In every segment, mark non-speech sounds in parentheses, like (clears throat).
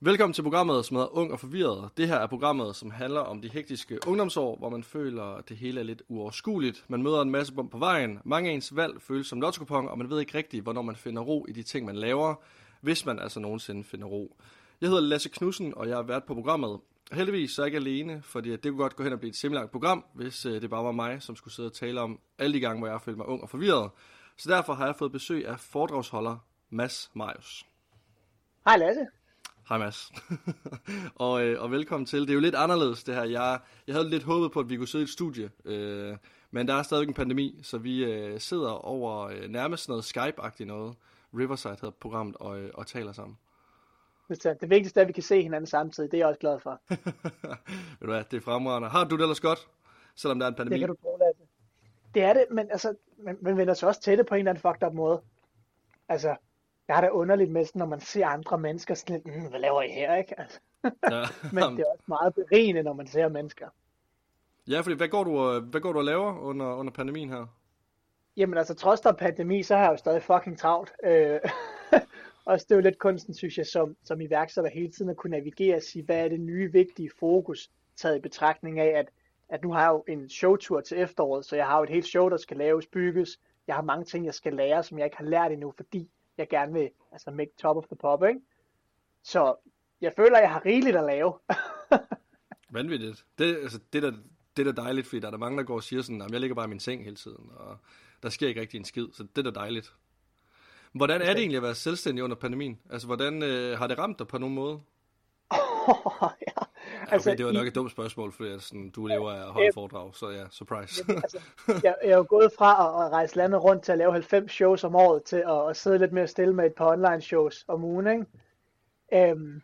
Velkommen til programmet, som hedder Ung og Forvirret. Det her er programmet, som handler om de hektiske ungdomsår, hvor man føler, at det hele er lidt uoverskueligt. Man møder en masse bump på vejen. Mange af ens valg føles som lotto og man ved ikke rigtigt, hvornår man finder ro i de ting, man laver, hvis man altså nogensinde finder ro. Jeg hedder Lasse Knudsen, og jeg er vært på programmet. Heldigvis så er jeg ikke alene, fordi det kunne godt gå hen og blive et semilangt program, hvis øh, det bare var mig, som skulle sidde og tale om alle de gange, hvor jeg følte mig ung og forvirret. Så derfor har jeg fået besøg af foredragsholder Mads Marius. Hej Lasse. Hej Mads. (laughs) og, øh, og velkommen til. Det er jo lidt anderledes det her. Jeg, jeg havde lidt håbet på, at vi kunne sidde i et studie, øh, men der er stadig en pandemi, så vi øh, sidder over øh, nærmest noget Skype-agtigt noget. Riverside hedder programmet, og, øh, og taler sammen. Det vigtigste er, at vi kan se hinanden samtidig. Det er jeg også glad for. (laughs) Ved du hvad, det er fremragende. Har du det ellers godt, selvom der er en pandemi? Det kan du tro, Lasse. Det er det, men altså, man, man vender sig også til det på en eller anden fucked up måde. Altså, jeg har det underligt med, når man ser andre mennesker sådan lidt, mm, hvad laver I her, ikke? Altså. Ja. (laughs) Men det er også meget berigende, når man ser mennesker. Ja, fordi hvad går du, hvad går du og laver under, under pandemien her? Jamen altså, trods der pandemi, så har jeg jo stadig fucking travlt. Øh, (laughs) også det er jo lidt kunsten, synes jeg, som, som iværksætter hele tiden at kunne navigere og sige, hvad er det nye vigtige fokus, taget i betragtning af, at, at nu har jeg jo en showtur til efteråret, så jeg har jo et helt show, der skal laves, bygges. Jeg har mange ting, jeg skal lære, som jeg ikke har lært endnu, fordi jeg gerne vil altså make top of the pop, ikke? Så jeg føler, jeg har rigeligt at lave. (laughs) Vanvittigt. Det, altså, det, der, det er da dejligt, fordi der er der mange, der går og siger sådan, at jeg ligger bare i min seng hele tiden, og der sker ikke rigtig en skid, så det er da dejligt. Hvordan er det egentlig at være selvstændig under pandemien? Altså, hvordan øh, har det ramt dig på nogen måde? (laughs) Oh, ja. Altså, okay, det var nok i... et dumt spørgsmål, fordi sådan, du lever af at holde foredrag, så ja, surprise. Jamen, altså, (laughs) jeg, jeg er jo gået fra at, rejse landet rundt til at lave 90 shows om året, til at, at sidde lidt mere stille med et par online shows om ugen, ikke? Um,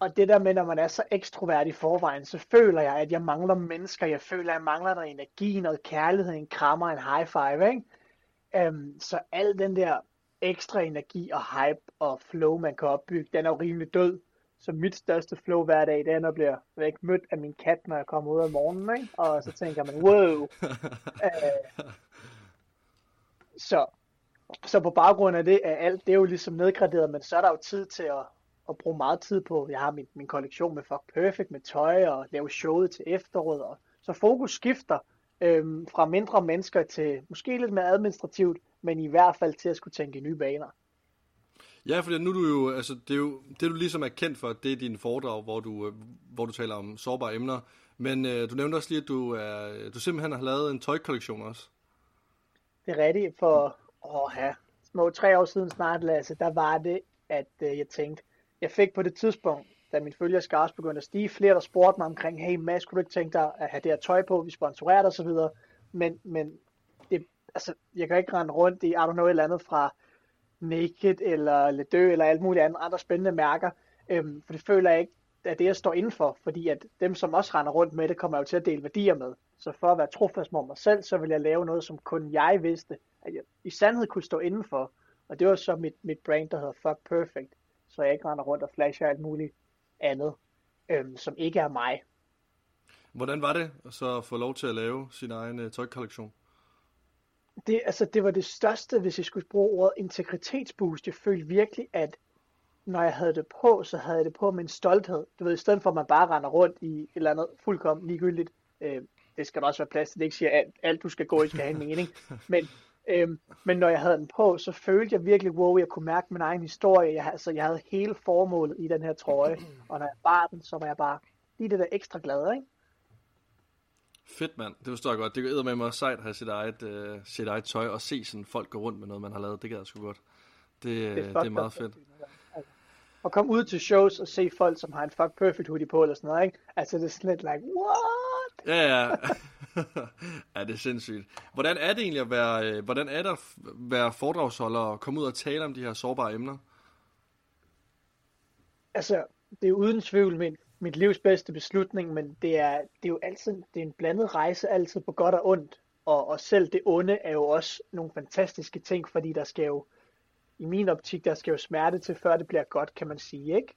og det der med, når man er så ekstrovert i forvejen, så føler jeg, at jeg mangler mennesker. Jeg føler, at jeg mangler noget energi, noget kærlighed, en krammer, en high five, ikke? Um, så al den der ekstra energi og hype og flow, man kan opbygge, den er jo rimelig død. Så mit største flow hver dag, det er, når jeg bliver væk mødt af min kat, når jeg kommer ud om morgenen, ikke? Og så tænker man, wow. Øh, så, så på baggrund af det, er alt det er jo ligesom nedgraderet, men så er der jo tid til at, at bruge meget tid på, jeg har min, min kollektion med Fuck Perfect, med tøj og lave showet til efteråret, og så fokus skifter øhm, fra mindre mennesker til måske lidt mere administrativt, men i hvert fald til at skulle tænke i nye baner. Ja, for nu er du jo, altså, det er jo, det du ligesom er kendt for, det er din foredrag, hvor du, øh, hvor du taler om sårbare emner. Men øh, du nævnte også lige, at du, er, du simpelthen har lavet en tøjkollektion også. Det er rigtigt, for at have små tre år siden snart, Lasse, der var det, at øh, jeg tænkte, jeg fik på det tidspunkt, da min følgerskar begyndte at stige, flere der spurgte mig omkring, hey Mads, kunne du ikke tænke dig at have det her tøj på, vi sponsorerer dig osv., men, men det, altså, jeg kan ikke rende rundt i, I don't know, et eller andet fra Naked eller Ledø eller alt muligt andet, andre spændende mærker, øhm, for det føler jeg ikke, at det jeg står indenfor, fordi at dem, som også render rundt med det, kommer jo til at dele værdier med. Så for at være trofast mod mig selv, så vil jeg lave noget, som kun jeg vidste, at jeg i sandhed kunne stå indenfor. Og det var så mit, mit brand, der hedder Fuck Perfect, så jeg ikke render rundt og flasher alt muligt andet, øhm, som ikke er mig. Hvordan var det så at få lov til at lave sin egen øh, tøjkollektion? Det, altså, det var det største, hvis jeg skulle bruge ordet integritetsboost. Jeg følte virkelig, at når jeg havde det på, så havde jeg det på med en stolthed. Du ved, i stedet for at man bare render rundt i et eller andet fuldkommen ligegyldigt. Øh, det skal der også være plads til. Det ikke siger, at alt du skal gå i skal have en mening. Men, øh, men når jeg havde den på, så følte jeg virkelig, wow, jeg kunne mærke min egen historie. Jeg, altså, jeg havde hele formålet i den her trøje. Og når jeg bar den, så var jeg bare lige det der ekstra glad, ikke? Fedt, mand. Det forstår jeg godt. Det er med mig sejt at have sit eget, uh, sit eget tøj og se sådan folk gå rundt med noget, man har lavet. Det gad jeg sgu godt. Det, det, er, det er meget fedt. Og komme ud til shows og se folk, som har en fuck perfect hoodie på, eller sådan noget, ikke? Altså, det er sådan lidt like, what? Ja, ja. (laughs) ja, det er sindssygt. Hvordan er det egentlig at være, øh, hvordan er det at være foredragsholder og komme ud og tale om de her sårbare emner? Altså, det er uden tvivl min mit livs bedste beslutning, men det er, det er jo altid det er en blandet rejse, altid på godt og ondt. Og, og selv det onde er jo også nogle fantastiske ting, fordi der skal jo, i min optik, der skal jo smerte til, før det bliver godt, kan man sige, ikke?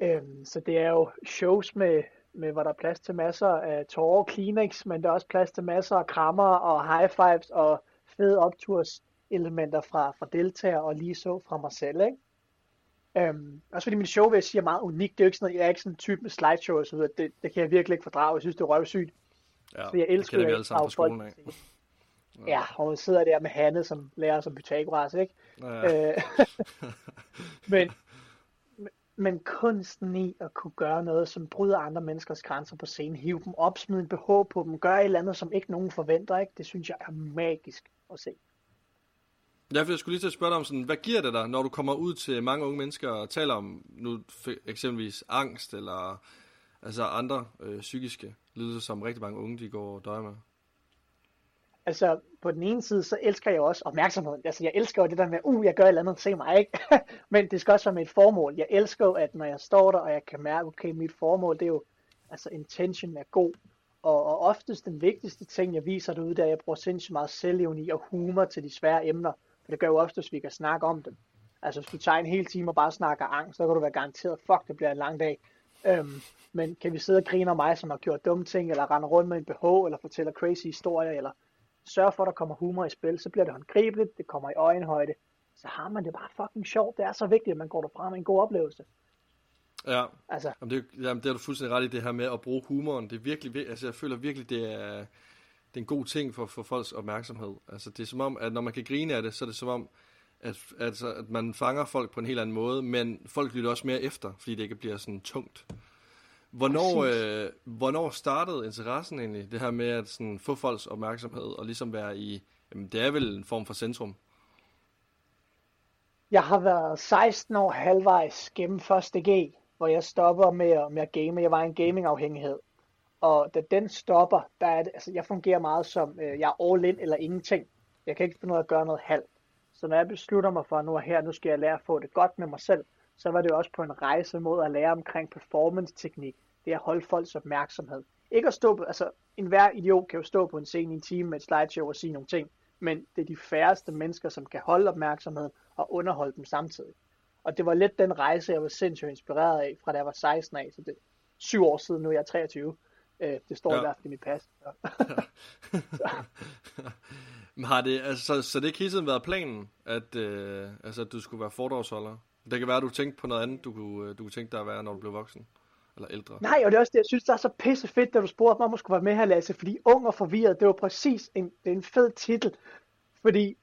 Øhm, så det er jo shows med, med, hvor der er plads til masser af tårer Kleenex, men der er også plads til masser af krammer og high fives og fede opturs elementer fra, fra deltagere og lige så fra mig selv, ikke? Øhm, også fordi min show, vil jeg sige, er meget unikt. Det er jo ikke sådan noget, jeg er ikke sådan en type med slideshow og så videre. Det, det kan jeg virkelig ikke fordrage. Jeg synes, det er røvsygt. Ja, Så jeg elsker det vi alle sammen fra skolen af. til. Ja, og man sidder der med Hanne, som lærer som Pythagoras, ikke? Ja. Øh, (laughs) men, men kunsten i at kunne gøre noget, som bryder andre menneskers grænser på scenen, hive dem op, smide en BH på dem, gøre et eller andet, som ikke nogen forventer, ikke? det synes jeg er magisk at se. Ja, for jeg skulle lige til at spørge dig om sådan, hvad giver det dig, når du kommer ud til mange unge mennesker og taler om nu eksempelvis angst eller altså andre øh, psykiske lidelser, som rigtig mange unge de går og døjer med? Altså, på den ene side, så elsker jeg også opmærksomheden. Altså, jeg elsker jo det der med, uh, jeg gør et eller andet, se mig, ikke? (laughs) Men det skal også være med et formål. Jeg elsker jo, at når jeg står der, og jeg kan mærke, okay, mit formål, det er jo, altså, intention er god. Og, og oftest den vigtigste ting, jeg viser derude, det er, at jeg bruger sindssygt meget selvevni og humor til de svære emner. For det gør jo oftest, at vi kan snakke om dem. Altså, hvis du tager en hel time og bare snakker angst, så kan du være garanteret, fuck, det bliver en lang dag. Øhm, men kan vi sidde og grine om mig, som har gjort dumme ting, eller rende rundt med en BH, eller fortæller crazy historier, eller sørge for, at der kommer humor i spil, så bliver det håndgribeligt, det kommer i øjenhøjde, så har man det bare fucking sjovt. Det er så vigtigt, at man går derfra med en god oplevelse. Ja, Altså, jamen det, jamen det er du fuldstændig ret i, det her med at bruge humoren. Det er virkelig, vi- altså jeg føler virkelig, det er, det er en god ting for, for folks opmærksomhed. Altså det er som om, at når man kan grine af det, så er det som om, at, altså, at man fanger folk på en helt anden måde, men folk lytter også mere efter, fordi det ikke bliver sådan tungt. Hvornår, øh, hvornår startede interessen egentlig, det her med at sådan, få folks opmærksomhed og ligesom være i, jamen det er vel en form for centrum? jeg har været 16 år halvvejs gennem 1. G, hvor jeg stopper med at, med at game. Jeg var en gamingafhængighed. Og da den stopper, der er det, altså jeg fungerer meget som, øh, jeg er all in eller ingenting. Jeg kan ikke finde ud af at gøre noget halvt. Så når jeg beslutter mig for, nu er her, nu skal jeg lære at få det godt med mig selv, så var det jo også på en rejse mod at lære omkring performance-teknik. Det er at holde folks opmærksomhed. Ikke at stå på, altså enhver idiot kan jo stå på en scene i en time med et slideshow og sige nogle ting, men det er de færreste mennesker, som kan holde opmærksomheden og underholde dem samtidig. Og det var lidt den rejse, jeg var sindssygt inspireret af, fra da jeg var 16 af, så det er syv år siden nu, jeg er 23. Øh, det står Ja. ja. i hvert fald i mit pas. Så. (laughs) Men Har det, altså, så, så det ikke hele tiden været planen, at, øh, altså, at du skulle være foredragsholder? Det kan være, at du tænkte på noget andet, du kunne, øh, du kunne tænke dig at være, når du blev voksen. Eller ældre. Nej, og det er også det, jeg synes, der er så pisse fedt, da du spurgte mig, om jeg skulle være med her, Lasse, fordi ung og forvirret, det var præcis en, en fed titel, fordi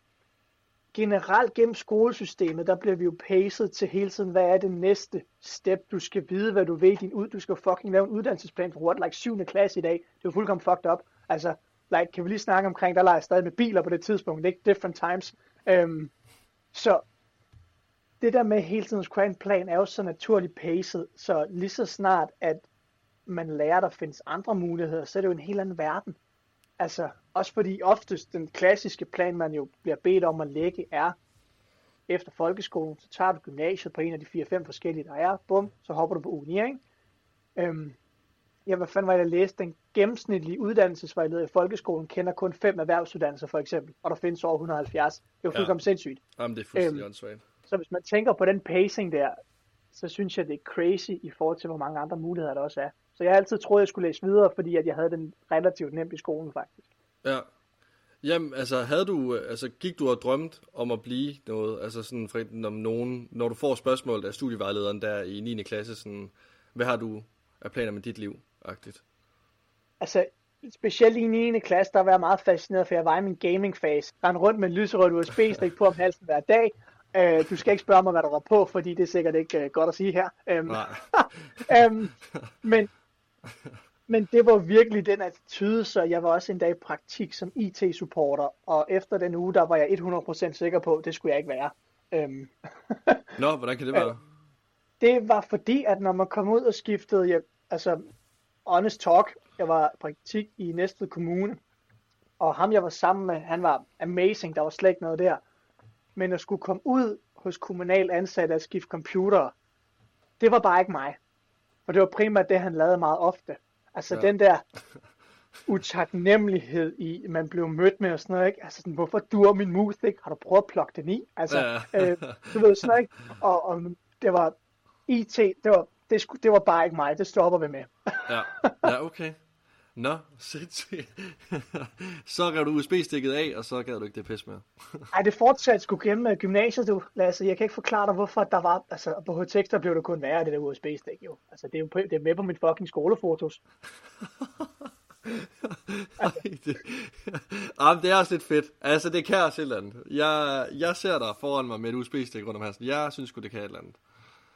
generelt gennem skolesystemet, der bliver vi jo paced til hele tiden, hvad er det næste step, du skal vide, hvad du ved, din ud, du skal fucking lave en uddannelsesplan for what, like 7. klasse i dag, det er jo fuldkommen fucked up, altså, like, kan vi lige snakke omkring, der leger jeg stadig med biler på det tidspunkt, det er ikke? Different times, øhm, så det der med hele tiden at en plan, er jo så naturligt paced, så lige så snart, at man lærer, at der findes andre muligheder, så er det jo en helt anden verden. Altså, også fordi oftest den klassiske plan, man jo bliver bedt om at lægge, er efter folkeskolen, så tager du gymnasiet på en af de 4-5 forskellige, der er, bum, så hopper du på uni, ikke? Øhm, ja, hvad fanden var det, jeg læste? Den gennemsnitlige uddannelsesvejleder i folkeskolen kender kun fem erhvervsuddannelser, for eksempel, og der findes over 170. Det er jo Ja. fuldkommen sindssygt. Jamen, det er fuldstændig Øhm, åndssvagt. Så hvis man tænker på den pacing der, så synes jeg, det er crazy i forhold til, hvor mange andre muligheder der også er. Så jeg har altid troet, jeg skulle læse videre, fordi at jeg havde den relativt nemt i skolen faktisk. Ja. Jamen, altså, havde du, øh, altså, gik du og drømt om at blive noget? Altså sådan, for om nogen, når du får spørgsmål af studievejlederen der i 9. klasse, sådan, hvad har du af planer med dit liv? Agtigt. Altså, specielt i 9. klasse, der var jeg meget fascineret, for jeg var i min gaming-fase. Rendte rundt med en lyserød USB-stik på om halsen hver dag. Uh, du skal ikke spørge mig, hvad der var på, fordi det er sikkert ikke uh, godt at sige her. Nej. um, (laughs) men, (laughs) men det var virkelig den attitude, så jeg var også en dag i praktik som IT-supporter, og efter den uge, der var jeg 100% sikker på, at det skulle jeg ikke være. Um, (laughs) Nå, hvordan kan det være? (laughs) det var fordi, at når man kom ud og skiftede, jeg, altså honest talk, jeg var i praktik i Næstved Kommune, og ham jeg var sammen med, han var amazing, der var slet ikke noget der. Men at skulle komme ud hos kommunal ansatte og skifte computer, det var bare ikke mig. For det var primært det, han lavede meget ofte. Altså Ja. ja. den der utaknemmelighed i, at man blev mødt med og sådan noget, ikke? Altså sådan, hvorfor duer min mus ikke? Har du prøvet at plukke den i? Altså, Ja. øh, du ved sådan noget, ikke? Og, og det var IT, det var, det, skulle, det var bare ikke mig, det stopper vi med. Ja, ja okay. Nå, sindssygt. (laughs) så rev du USB-stikket af, og så gad du ikke det pis mere. (laughs) Ej, det fortsatte sgu gennem øh, gymnasiet, du, Lasse. Jeg kan ikke forklare dig, hvorfor der var... Altså, på HTX, der blev det kun værre, det der USB-stik, jo. Altså, det er jo på, det er med på mit fucking skolefotos. (laughs) Ej, det, Jamen, det er også lidt fedt. Altså, det kan også et eller andet. Jeg, jeg ser dig foran mig med et USB-stik rundt om halsen. Jeg synes sgu, det kan et eller andet.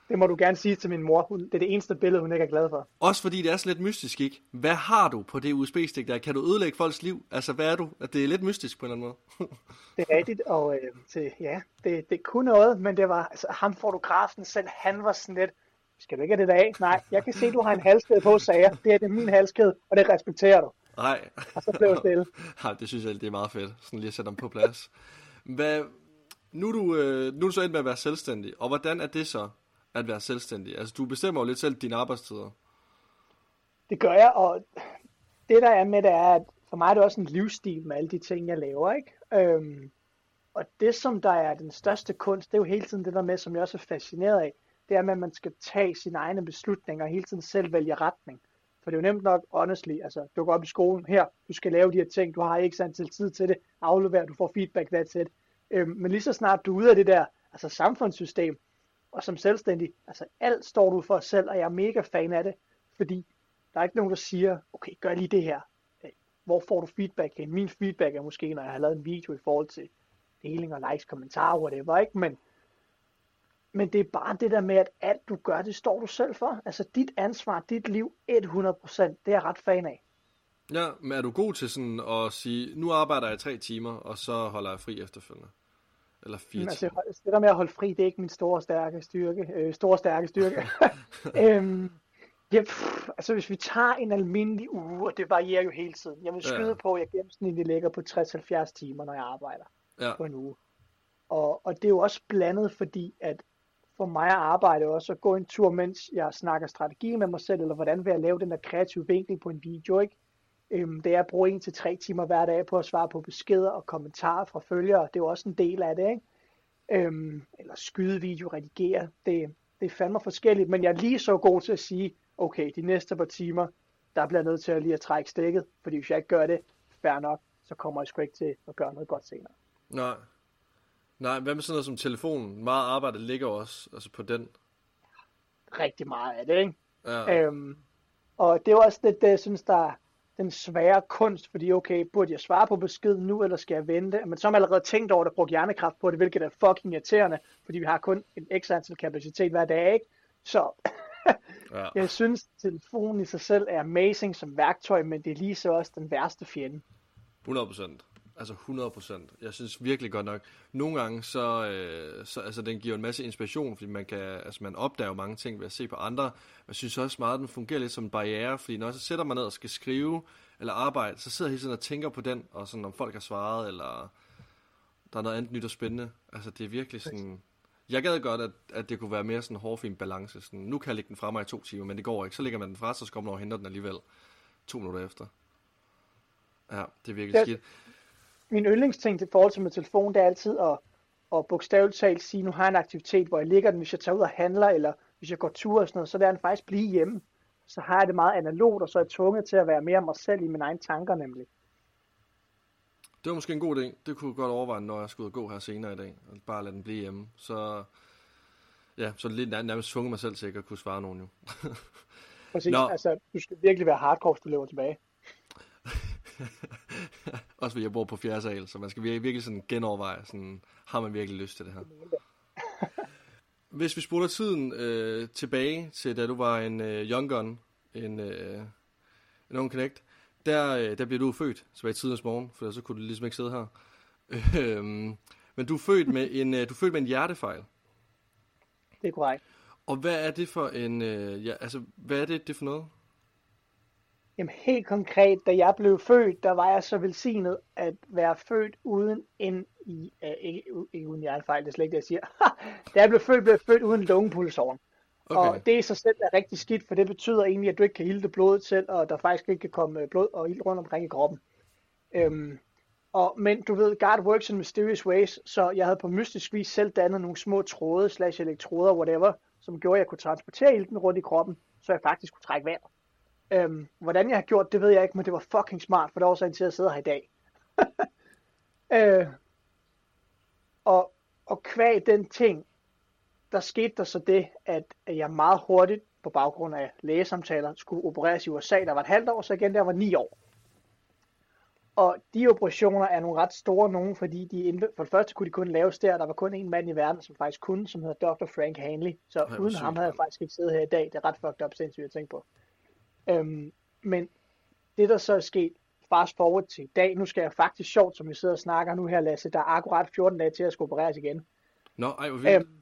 Det må du gerne sige til min mor. Hun, det er det eneste billede, hun ikke er glad for. Også fordi det er sådan lidt mystisk, ikke? Hvad har du på det USB-stik der? Kan du ødelægge folks liv? Altså, hvad er du? Det er lidt mystisk på en eller anden måde. (laughs) det er rigtigt, og øh, det, ja, det, det kunne noget, men det var, altså ham fotografen selv, han var sådan lidt, skal du ikke have det af? Nej, jeg kan se, du har en halskæde på, sagde jeg. Det er, det er min halskæde, og det respekterer du. Nej. Og så blev jeg stille. (laughs) Nej, det synes jeg, det er meget fedt. Sådan lige at sætte dem på plads. Hvad, nu, er du, øh, nu er du så endt med at være selvstændig, og hvordan er det så? At være selvstændig? Altså, du bestemmer jo lidt selv dine arbejdstider. Det gør jeg, og det der er med det er, at for mig er det også en livsstil med alle de ting, jeg laver, ikke? Øhm, og det, som der er den største kunst, det er jo hele tiden det der med, som jeg også er fascineret af, det er med, at man skal tage sine egne beslutninger og hele tiden selv vælge retning. For det er jo nemt nok, honestly, altså du går op i skolen, her, du skal lave de her ting, du har ikke så til tid til det, aflever, du får feedback, that's it. Øhm, men lige så snart du er ude af det der altså samfundssystem, og som selvstændig, altså alt står du for selv, og jeg er mega fan af det, fordi der er ikke nogen, der siger, okay, gør lige det her. Øh, hvor får du feedback hen? Min feedback er måske, når jeg har lavet en video i forhold til deling og likes, kommentarer, whatever, ikke? Men, men det er bare det der med, at alt du gør, det står du selv for. Altså dit ansvar, dit liv, 100%, det er jeg ret fan af. Ja, men er du god til sådan at sige, nu arbejder jeg tre timer, og så holder jeg fri efterfølgende? Eller fire altså, det der med at holde fri, det er ikke min store stærke styrke. Øh, store stærke styrke. (laughs) øhm, ja, pff, altså hvis vi tager en almindelig uge, og det varierer jo hele tiden. Jeg vil skyde ja. på, at jeg gennemsnitligt ligger på 60-70 timer, når jeg arbejder ja. på en uge. Og, og det er jo også blandet, fordi at for mig at arbejde også at gå en tur, mens jeg snakker strategi med mig selv, eller hvordan vil jeg lave den der kreative vinkel på en video, ikke? Øhm, det er at bruge en til tre timer hver dag på at svare på beskeder og kommentarer fra følgere. Det er jo også en del af det, ikke? Øhm, eller skyde video, redigere. Det, det er fandme forskelligt, men jeg er lige så god til at sige, okay, de næste par timer, der bliver jeg nødt til at lige at trække stikket, fordi hvis jeg ikke gør det, fair nok, så kommer jeg sgu ikke til at gøre noget godt senere. Nej. Nej, hvad med sådan noget som telefonen? Meget arbejde ligger også altså på den. Rigtig meget af det, ikke? Ja. Øhm, og det er også det, det, jeg synes, der, den svære kunst, fordi okay, burde jeg svare på beskeden nu, eller skal jeg vente? Men så har man allerede tænkt over det, brugt hjernekraft på det, hvilket er fucking irriterende, fordi vi har kun en x antal kapacitet hver dag, ikke? Så (laughs) ja. jeg synes, telefonen i sig selv er amazing som værktøj, men det er lige så også den værste fjende. 100 procent. Altså 100%. Jeg synes virkelig godt nok. Nogle gange, så, øh, så altså, den giver en masse inspiration, fordi man kan, altså, man opdager mange ting ved at se på andre. Jeg synes også meget, at den fungerer lidt som en barriere, fordi når jeg så sætter mig ned og skal skrive eller arbejde, så sidder jeg hele tiden og tænker på den, og sådan, om folk har svaret, eller der er noget andet nyt og spændende. Altså, det er virkelig sådan... Jeg gad godt, at, at det kunne være mere sådan en hårfin balance. Sådan, nu kan jeg lægge den fra mig i to timer, men det går ikke. Så lægger man den fra, så kommer man over og henter den alligevel to minutter efter. Ja, det er virkelig ja. skidt min yndlingsting til forhold til med telefon, det er altid at, at bogstaveligt talt sige, nu har jeg en aktivitet, hvor jeg ligger den, hvis jeg tager ud og handler, eller hvis jeg går tur og sådan noget, så vil jeg faktisk blive hjemme. Så har jeg det meget analogt, og så er jeg tvunget til at være mere mig selv i mine egne tanker nemlig. Det var måske en god idé. Det kunne godt overveje, når jeg skulle ud og gå her senere i dag. Og bare lade den blive hjemme. Så, ja, så lidt nærmest tvunget mig selv til at kunne svare nogen jo. (laughs) Præcis. Nå. Altså, du skal virkelig være hardcore, hvis du lever tilbage. (laughs) Også fordi jeg bor på fjerde sal, så man skal virkelig, sådan genoverveje, sådan, har man virkelig lyst til det her? (laughs) Hvis vi spoler tiden øh, tilbage til, da du var en øh, young gun, en, øh, en ung connect, der, øh, der blev du født, så var i tidens morgen, for så kunne du ligesom ikke sidde her. (laughs) Øh, men du er født med en, øh, du er født med en hjertefejl. Det er korrekt. Og hvad er det for en, øh, ja, altså, hvad er det, det for noget? Jamen helt konkret, da jeg blev født, der var jeg så velsignet at være født uden en, i, uh, ikke, ikke uden hjertefejl, det er slet ikke det, jeg siger. (laughs) da jeg blev født, blev jeg født uden lungepulsåren. Okay. Og det i sig selv er rigtig skidt, for det betyder egentlig, at du ikke kan hilde blodet selv, og der faktisk ikke kan komme blod og ild rundt omkring i kroppen. Øhm, og, men du ved, God works in mysterious ways, så jeg havde på mystisk vis selv dannet nogle små tråde, slash elektroder, whatever, som gjorde, at jeg kunne transportere ilten rundt i kroppen, så jeg faktisk kunne trække vejret. Øhm, hvordan jeg har gjort, det ved jeg ikke, men det var fucking smart, for det var også til at sidde her i dag. (laughs) øh, og, og kvæg den ting, der skete der så det, at jeg meget hurtigt, på baggrund af lægesamtaler, skulle opereres i USA, der var et halvt år, så igen der var ni år. Og de operationer er nogle ret store nogen, fordi de for det første kunne de kun laves der. Der var kun en mand i verden, som faktisk kunne, som hedder Dr. Frank Hanley. Så Ej, uden ham havde jeg faktisk ikke siddet her i dag. Det er ret fucked up sindssygt at tænke på. Øhm, men det, der så er sket, fast forward til i dag, nu skal jeg faktisk sjovt, som vi sidder og snakker nu her, Lasse, der er akkurat 14 dage til at skulle opereres igen. Nå, ej, hvor vildt. Øhm,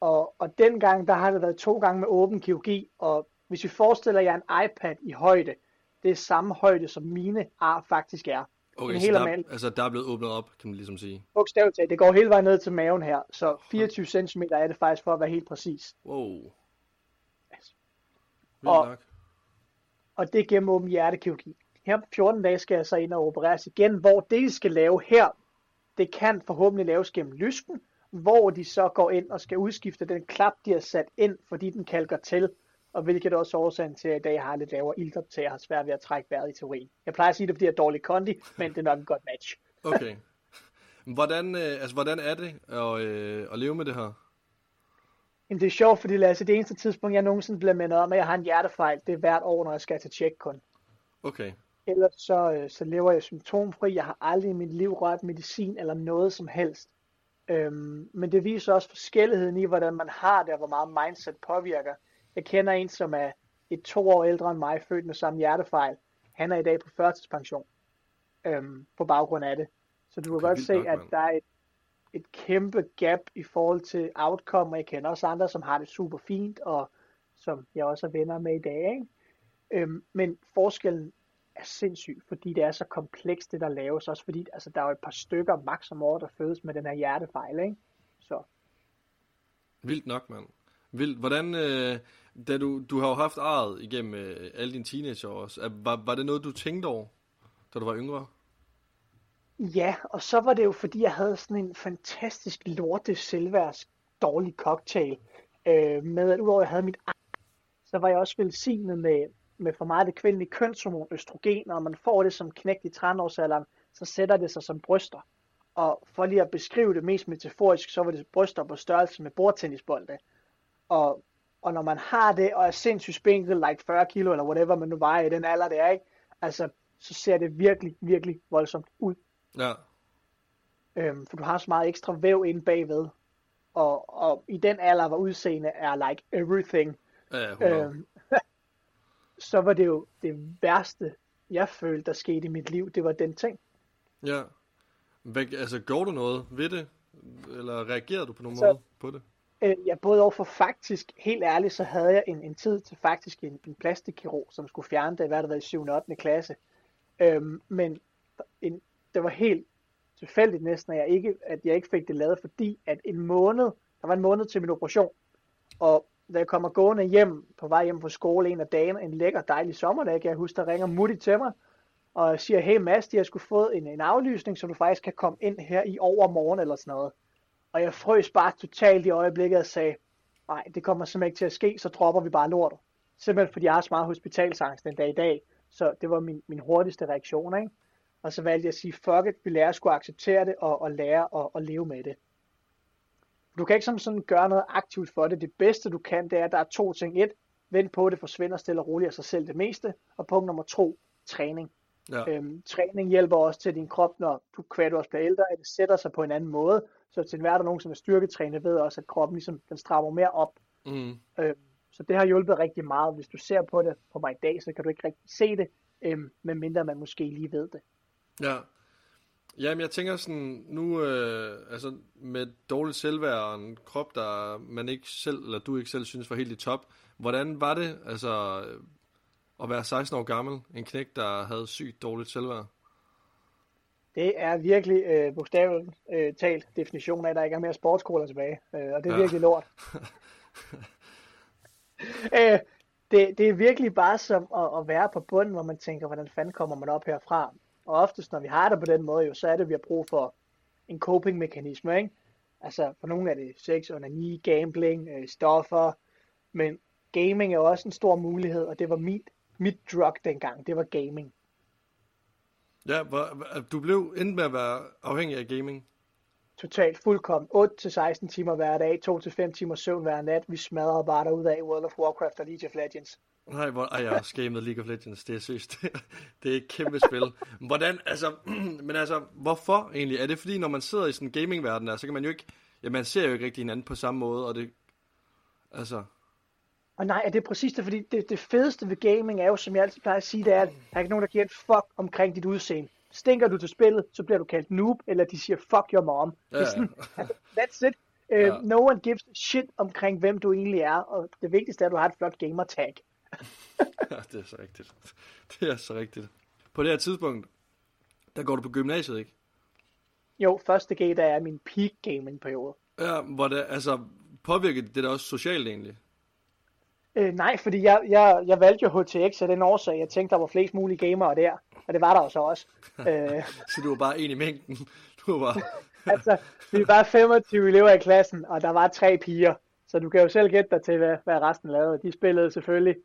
og, og dengang, der har det været to gange med åben kirurgi, og hvis vi forestiller jer en iPad i højde, det er samme højde, som mine ar faktisk er. Okay, en så der, altså der er blevet åbnet op, kan man ligesom sige. Bogstaveligt talt, det går hele vejen ned til maven her, så 24 cm er det faktisk for at være helt præcis. Wow. Altså. Og, og det er gennem åben hjertekirurgi. Her 14 dage skal jeg så ind og opereres igen, hvor det, de skal lave her, det kan forhåbentlig laves gennem lysken, hvor de så går ind og skal udskifte den klap, de har sat ind, fordi den kalker til, og hvilket også er årsagen til, at jeg i dag har lidt lavere ildoptag og har svært ved at trække vejret i teorien. Jeg plejer at sige det, fordi jeg er dårlig kondi, men det er nok en godt match. okay. Hvordan, øh, altså, hvordan er det at, øh, at leve med det her? Jamen, det er sjovt, fordi Lasse, det eneste tidspunkt, jeg nogensinde bliver mindet om, at jeg har en hjertefejl, det er hvert år, når jeg skal til tjek kun. Okay. Ellers så, øh, så lever jeg symptomfri. Jeg har aldrig i mit liv rørt medicin eller noget som helst. Øhm, men det viser også forskelligheden i, hvordan man har det, og hvor meget mindset påvirker. Jeg kender en, som er et to år ældre end mig, født med samme hjertefejl. Han er i dag på førtidspension øhm, på baggrund af det. Så du kan godt se, at der er et, et kæmpe gap i forhold til outcome, og jeg kender også andre, som har det super fint, og som jeg også er venner med i dag. Ikke? Øhm, men forskellen er sindssyg, fordi det er så komplekst, det der laves, også fordi altså, der er jo et par stykker max om året, der fødes med den her hjertefejl, ikke? Så. Vildt nok, mand. Vildt. Hvordan, øh, da du, du har jo haft arret igennem øh, alle dine teenageår også, var, var det noget, du tænkte over, da du var yngre? Ja, og så var det jo, fordi jeg havde sådan en fantastisk lorte selvværds dårlig cocktail, øh, med at udover at jeg havde mit så var jeg også velsignet med, med for meget det kvindelige kønshormon østrogen, og man får det som knægt i 30-årsalderen, så sætter det sig som bryster. Og for lige at beskrive det mest metaforisk, så var det bryster på størrelse med bordtennisbolde. Og, og når man har det, og er sindssygt spinkel, like 40 kilo, eller whatever man nu vejer i den alder, det er, ikke? Altså, så ser det virkelig, virkelig voldsomt ud. Ja. Øhm, for du har så meget ekstra væv inde bagved. Og, og i den alder, hvor udseende er like everything. Ja, øhm, (laughs) så var det jo det værste, jeg følte, der skete i mit liv. Det var den ting. Ja. Hvad, altså, går du noget ved det? Eller reagerede du på nogen så, måde på det? Øh, ja, både overfor faktisk, helt ærligt, så havde jeg en, en tid til faktisk en, en plastikkirurg, som skulle fjerne det, hvad der var i 7. og 8. klasse. Øhm, men en, det var helt tilfældigt næsten, at jeg, ikke, at jeg ikke fik det lavet, fordi at en måned, der var en måned til min operation, og da jeg kommer gående hjem, på vej hjem fra skole en af dagene, en lækker dejlig sommerdag, kan jeg huske, der ringer Mutti til mig, og siger, hey Mads, de har skulle fået en, en aflysning, så du faktisk kan komme ind her i overmorgen eller sådan noget. Og jeg frøs bare totalt i øjeblikket og sagde, nej, det kommer simpelthen ikke til at ske, så dropper vi bare lortet. Simpelthen fordi jeg har så meget hospitalsangst den dag i dag. Så det var min, min hurtigste reaktion, ikke? Og så valgte jeg at sige, fuck it, vi lærer at skulle acceptere det og, og lære at, at leve med det. Du kan ikke som sådan gøre noget aktivt for det. Det bedste du kan, det er, at der er to ting. Et, vent på, at det forsvinder stille og roligt af sig selv det meste. Og punkt nummer to, træning. Ja. Øhm, træning hjælper også til din krop, når du kvært også bliver ældre, at det sætter sig på en anden måde. Så til enhver der nogen, som er styrketrænet, ved også, at kroppen ligesom, den strammer mere op. Mm. Øhm, så det har hjulpet rigtig meget. Hvis du ser på det på mig i dag, så kan du ikke rigtig se det, øhm, medmindre man måske lige ved det. Ja, Jamen, jeg tænker sådan, nu øh, altså med dårligt selvværd og en krop, der man ikke selv, eller du ikke selv synes var helt i top, hvordan var det, altså, at være 16 år gammel, en knæk, der havde sygt dårligt selvværd? Det er virkelig øh, bogstaveligt øh, talt definition af, at der ikke er mere sportskoler tilbage, øh, og det er ja. virkelig lort. (laughs) øh, det, det er virkelig bare som at, at være på bunden, hvor man tænker, hvordan fanden kommer man op herfra? Og oftest, når vi har det på den måde, jo, så er det, at vi har brug for en coping-mekanisme, ikke? Altså, for nogle er det sex, onani, gambling, øh, stoffer, men gaming er også en stor mulighed, og det var mit mit drug dengang, det var gaming. Ja, hvor, du blev endte med at være afhængig af gaming. Totalt fuldkommen. 8-16 timer hver dag, 2-5 timer søvn hver nat. Vi smadrede bare derude af World of Warcraft og League of Legends. Nej, hvor, ej, jeg har skamet League of Legends, det er søst. (laughs) det er et kæmpe spil. Hvordan, altså, (clears throat) men altså, hvorfor egentlig? Er det fordi, når man sidder i sådan en gaming-verden der, så kan man jo ikke, ja, man ser jo ikke rigtig hinanden på samme måde, og det, altså... Og nej, det er præcis det, fordi det, det fedeste ved gaming er jo, som jeg altid plejer at sige, det er, at der er ikke nogen, der giver et fuck omkring dit udseende. Stinker du til spillet, så bliver du kaldt noob, eller de siger fuck your mom. Ja, ja. Det er sådan, that's it. Uh, (laughs) ja. No one gives shit omkring, hvem du egentlig er, og det vigtigste er, at du har et flot gamer tag. (laughs) ja, det er så rigtigt. Det er så rigtigt. På det her tidspunkt, der går du på gymnasiet, ikke? Jo, første G, der er min peak gaming periode. Ja, hvor det, altså, påvirker det der også socialt egentlig? Øh, nej, fordi jeg, jeg, jeg valgte jo HTX af den årsag, jeg tænkte, der var flest mulige gamere der, og det var der jo så også. (laughs) øh, så du var bare en i mængden? Du var... (laughs) altså, vi var 25 elever i klassen, og der var tre piger, så du kan jo selv gætte dig til, hvad, hvad resten lavede. De spillede selvfølgelig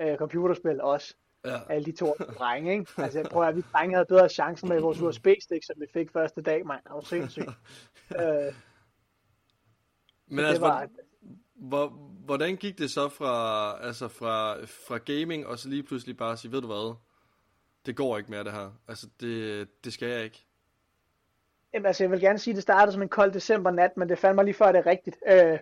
øh, computerspil også. Ja. Alle de to (laughs) drenge, ikke? Altså, jeg prøver at vi drenge havde bedre chancer med vores USB-stik, som vi fik første dag, mand. Det var sindssygt. (laughs) øh, Men altså, var, hvor, hvordan gik det så fra, altså fra, fra gaming, og så lige pludselig bare sige, ved du hvad, det går ikke mere det her. Altså, det, det skal jeg ikke. Jamen, altså, jeg vil gerne sige, at det startede som en kold december nat, men det fandt mig lige før, det er rigtigt. Øh,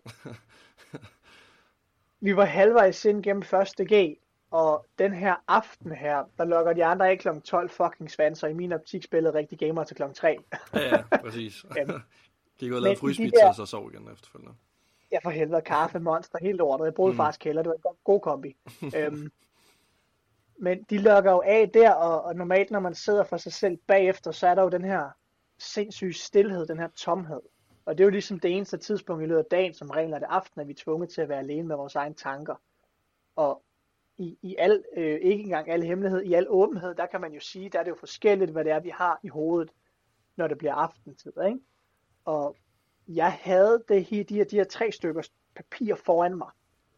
(laughs) vi var halvvejs ind gennem første G, og den her aften her, der lukker de andre ikke kl. 12 fucking svanser. I min optik spillede rigtig gamer til kl. 3. ja, ja, præcis. (laughs) Gik ud (laughs) og lavede fryspizza, og så sov igen efterfølgende. Ja, for helvede, kaffe, monster, helt lortet. Jeg boede mm. faktisk kælder, det var en god, god kombi. (laughs) øhm, men de lukker jo af der, og, og normalt når man sidder for sig selv bagefter, så er der jo den her sindssyge stillhed, den her tomhed. Og det er jo ligesom det eneste tidspunkt i løbet af dagen, som regel er det aften, at vi er tvunget til at være alene med vores egne tanker. Og i, i al, øh, ikke engang al hemmelighed, i al åbenhed, der kan man jo sige, der er det jo forskelligt, hvad det er, vi har i hovedet, når det bliver aftentid. Ikke? Og jeg havde det her, de, her, de her tre stykker papir foran mig.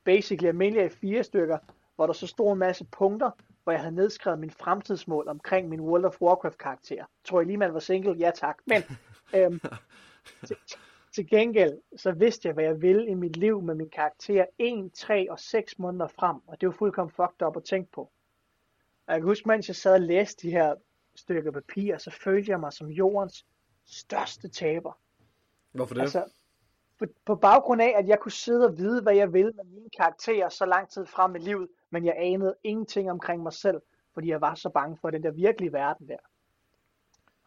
Basically almindeligt af fire stykker, hvor der så stod en masse punkter, hvor jeg havde nedskrevet min fremtidsmål omkring min World of Warcraft karakter. Tror jeg lige, man var single? Ja tak. Men (laughs) øhm, til, gengæld, så vidste jeg, hvad jeg ville i mit liv med min karakter 1, 3 og 6 måneder frem, og det var fuldkommen fucked up at tænke på. Og jeg kan huske, mens jeg sad og læste de her stykker papir, så følte jeg mig som jordens største taber. Hvorfor det? Altså, på, på baggrund af, at jeg kunne sidde og vide, hvad jeg ville med mine karakterer så lang tid frem i livet, men jeg anede ingenting omkring mig selv, fordi jeg var så bange for den der virkelige verden der.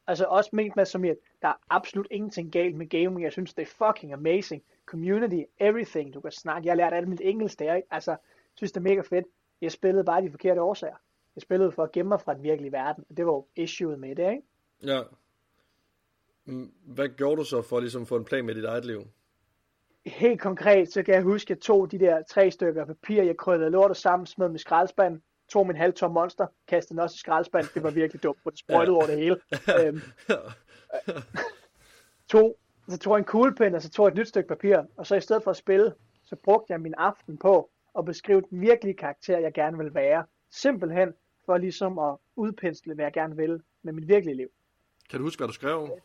Altså også ment med som at der er absolut ingenting galt med gaming. Jeg synes, det er fucking amazing. Community, everything. Du kan snakke. Jeg har lært alt mit engelsk der. Ikke? Altså, jeg synes, det er mega fedt. Jeg spillede bare de forkerte årsager. Jeg spillede for at gemme mig fra den virkelige verden. Og det var jo issueet med det, ikke? Ja. Mm, hvad gjorde du så for ligesom få en plan med dit eget liv? Helt konkret, så kan jeg huske, at jeg tog de der tre stykker papir, jeg krøllede lortet sammen, smed med skraldespand, tog min halvtom monster, kastede den også i skraldespand. Det var virkelig dumt, for det sprøjtede ja. over det hele. (laughs) øhm, tog, så tog jeg en kuglepen, og så tog jeg et nyt stykke papir, og så i stedet for at spille, så brugte jeg min aften på at beskrive den virkelige karakter, jeg gerne vil være. Simpelthen for ligesom at udpensle, hvad jeg gerne vil med mit virkelige liv. Kan du huske, hvad du skrev?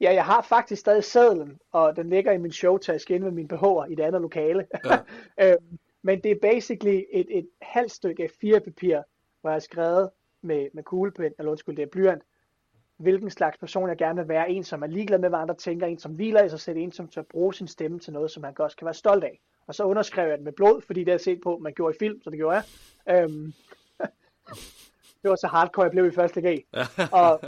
Ja, jeg har faktisk stadig sadlen, og den ligger i min showtaske inde med min BH'er i det andet lokale. Ja. (laughs) øhm, men det er basically et, et halvt stykke A4-papir, hvor jeg har skrevet med, med kuglepen, eller undskyld, det er blyant, hvilken slags person jeg gerne vil være. En, som er ligeglad med, hvad andre tænker. En, som hviler i sig selv. En, som tør bruge sin stemme til noget, som man også kan være stolt af. Og så underskrev jeg den med blod, fordi det har set på, man gjorde i film, så det gjorde jeg. Øhm, (laughs) det var så hardcore, jeg blev i første G. og,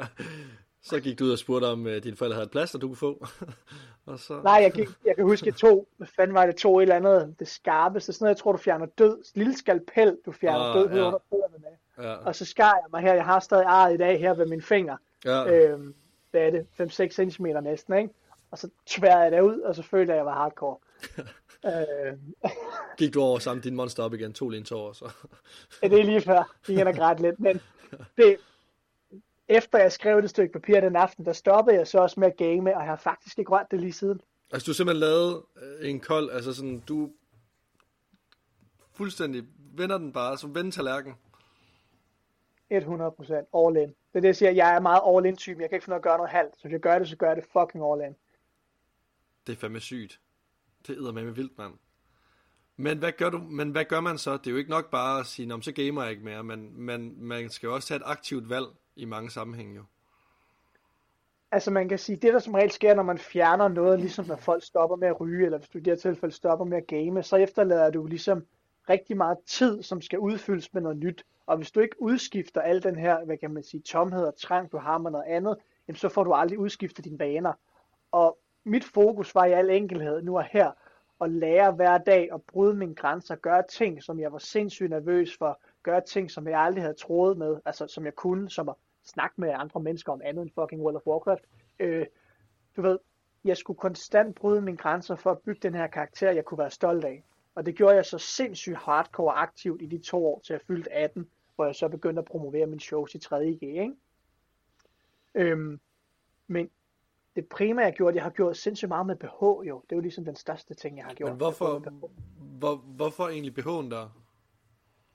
(laughs) så gik du ud og spurgte om, at dine forældre havde et plads, du kunne få. (laughs) og så... Nej, jeg, gik, jeg kan huske, at to, hvad fanden var det, to et eller andet, det skarpeste, sådan noget, jeg tror, du fjerner død, lille skalpel, du fjerner uh, død ja. under fødderne med. Ja. Og så skar jeg mig her, jeg har stadig arret i dag her ved min finger. Ja. Øhm, hvad er det, 5-6 cm næsten, ikke? Og så tværede jeg det ud, og så følte jeg, at jeg var hardcore. (laughs) øh... (laughs) Gik du over sammen din monster op igen, to lige en tår, så? ja, det er lige før, gik jeg grædt lidt, men det, efter jeg skrev det stykke papir den aften, der stoppede jeg så også med at game, og jeg har faktisk ikke rørt det lige siden. Altså du simpelthen lavet øh, en kold, altså sådan, du fuldstændig vender den bare, som vender tallerken. 100% all in. Det er det, jeg siger. Jeg er meget all in typen. Jeg kan ikke finde at gøre noget halvt. Så hvis jeg gør det, så gør jeg det fucking all in. Det er fandme sygt. Det æder med vildt, mand. Men hvad, gør du, men hvad gør man så? Det er jo ikke nok bare at sige, så gamer jeg ikke mere, men, men man skal jo også tage et aktivt valg i mange sammenhænge jo. Altså man kan sige, det der som regel sker, når man fjerner noget, ligesom når folk stopper med at ryge, eller hvis du i det her tilfælde stopper med at game, så efterlader du ligesom rigtig meget tid, som skal udfyldes med noget nyt. Og hvis du ikke udskifter al den her, hvad kan man sige, tomhed og trang, du har med noget andet, jamen så får du aldrig udskiftet dine vaner. Og mit fokus var i al enkelhed nu og her, at lære hver dag at bryde mine grænser, gøre ting, som jeg var sindssygt nervøs for, gøre ting, som jeg aldrig havde troet med, altså som jeg kunne, som at snakke med andre mennesker om andet end fucking World of Warcraft. Øh, du ved, jeg skulle konstant bryde mine grænser for at bygge den her karakter, jeg kunne være stolt af. Og det gjorde jeg så sindssygt hardcore aktivt i de to år, til jeg fyldte 18, hvor jeg så begyndte at promovere mine shows i 3.G. Ikke? Øhm, men det primære, jeg gjorde, jeg har gjort sindssygt meget med BH, jo. Det er jo ligesom den største ting, jeg har gjort. Men hvorfor, hvor, hvorfor egentlig BH'en der?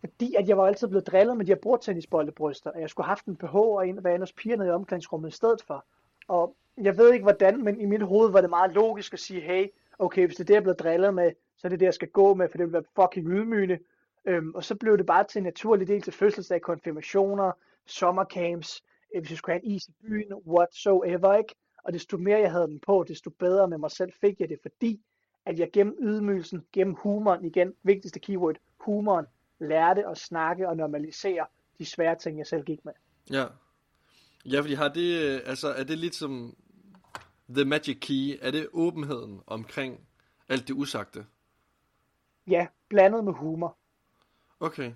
Fordi at jeg var altid blevet drillet med de her bordtennisboldebryster, og jeg skulle have haft en BH og en af pigerne i omklædningsrummet i stedet for. Og jeg ved ikke hvordan, men i mit hoved var det meget logisk at sige, hey, okay, hvis det er det, jeg er blevet drillet med, så er det det, jeg skal gå med, for det vil være fucking ydmygende. Øhm, og så blev det bare til en naturlig del til fødselsdag, konfirmationer, sommercamps, øh, hvis jeg skulle have en is i byen, whatsoever, ikke? Og desto mere jeg havde den på, desto bedre med mig selv fik jeg det, fordi at jeg gennem ydmygelsen, gennem humoren, igen, vigtigste keyword, humoren, lærte at snakke og normalisere de svære ting, jeg selv gik med. Ja. Ja, fordi har det, øh, altså, er det lidt som the magic key? Er det åbenheden omkring alt det usagte? Ja, blandet med humor. Okay.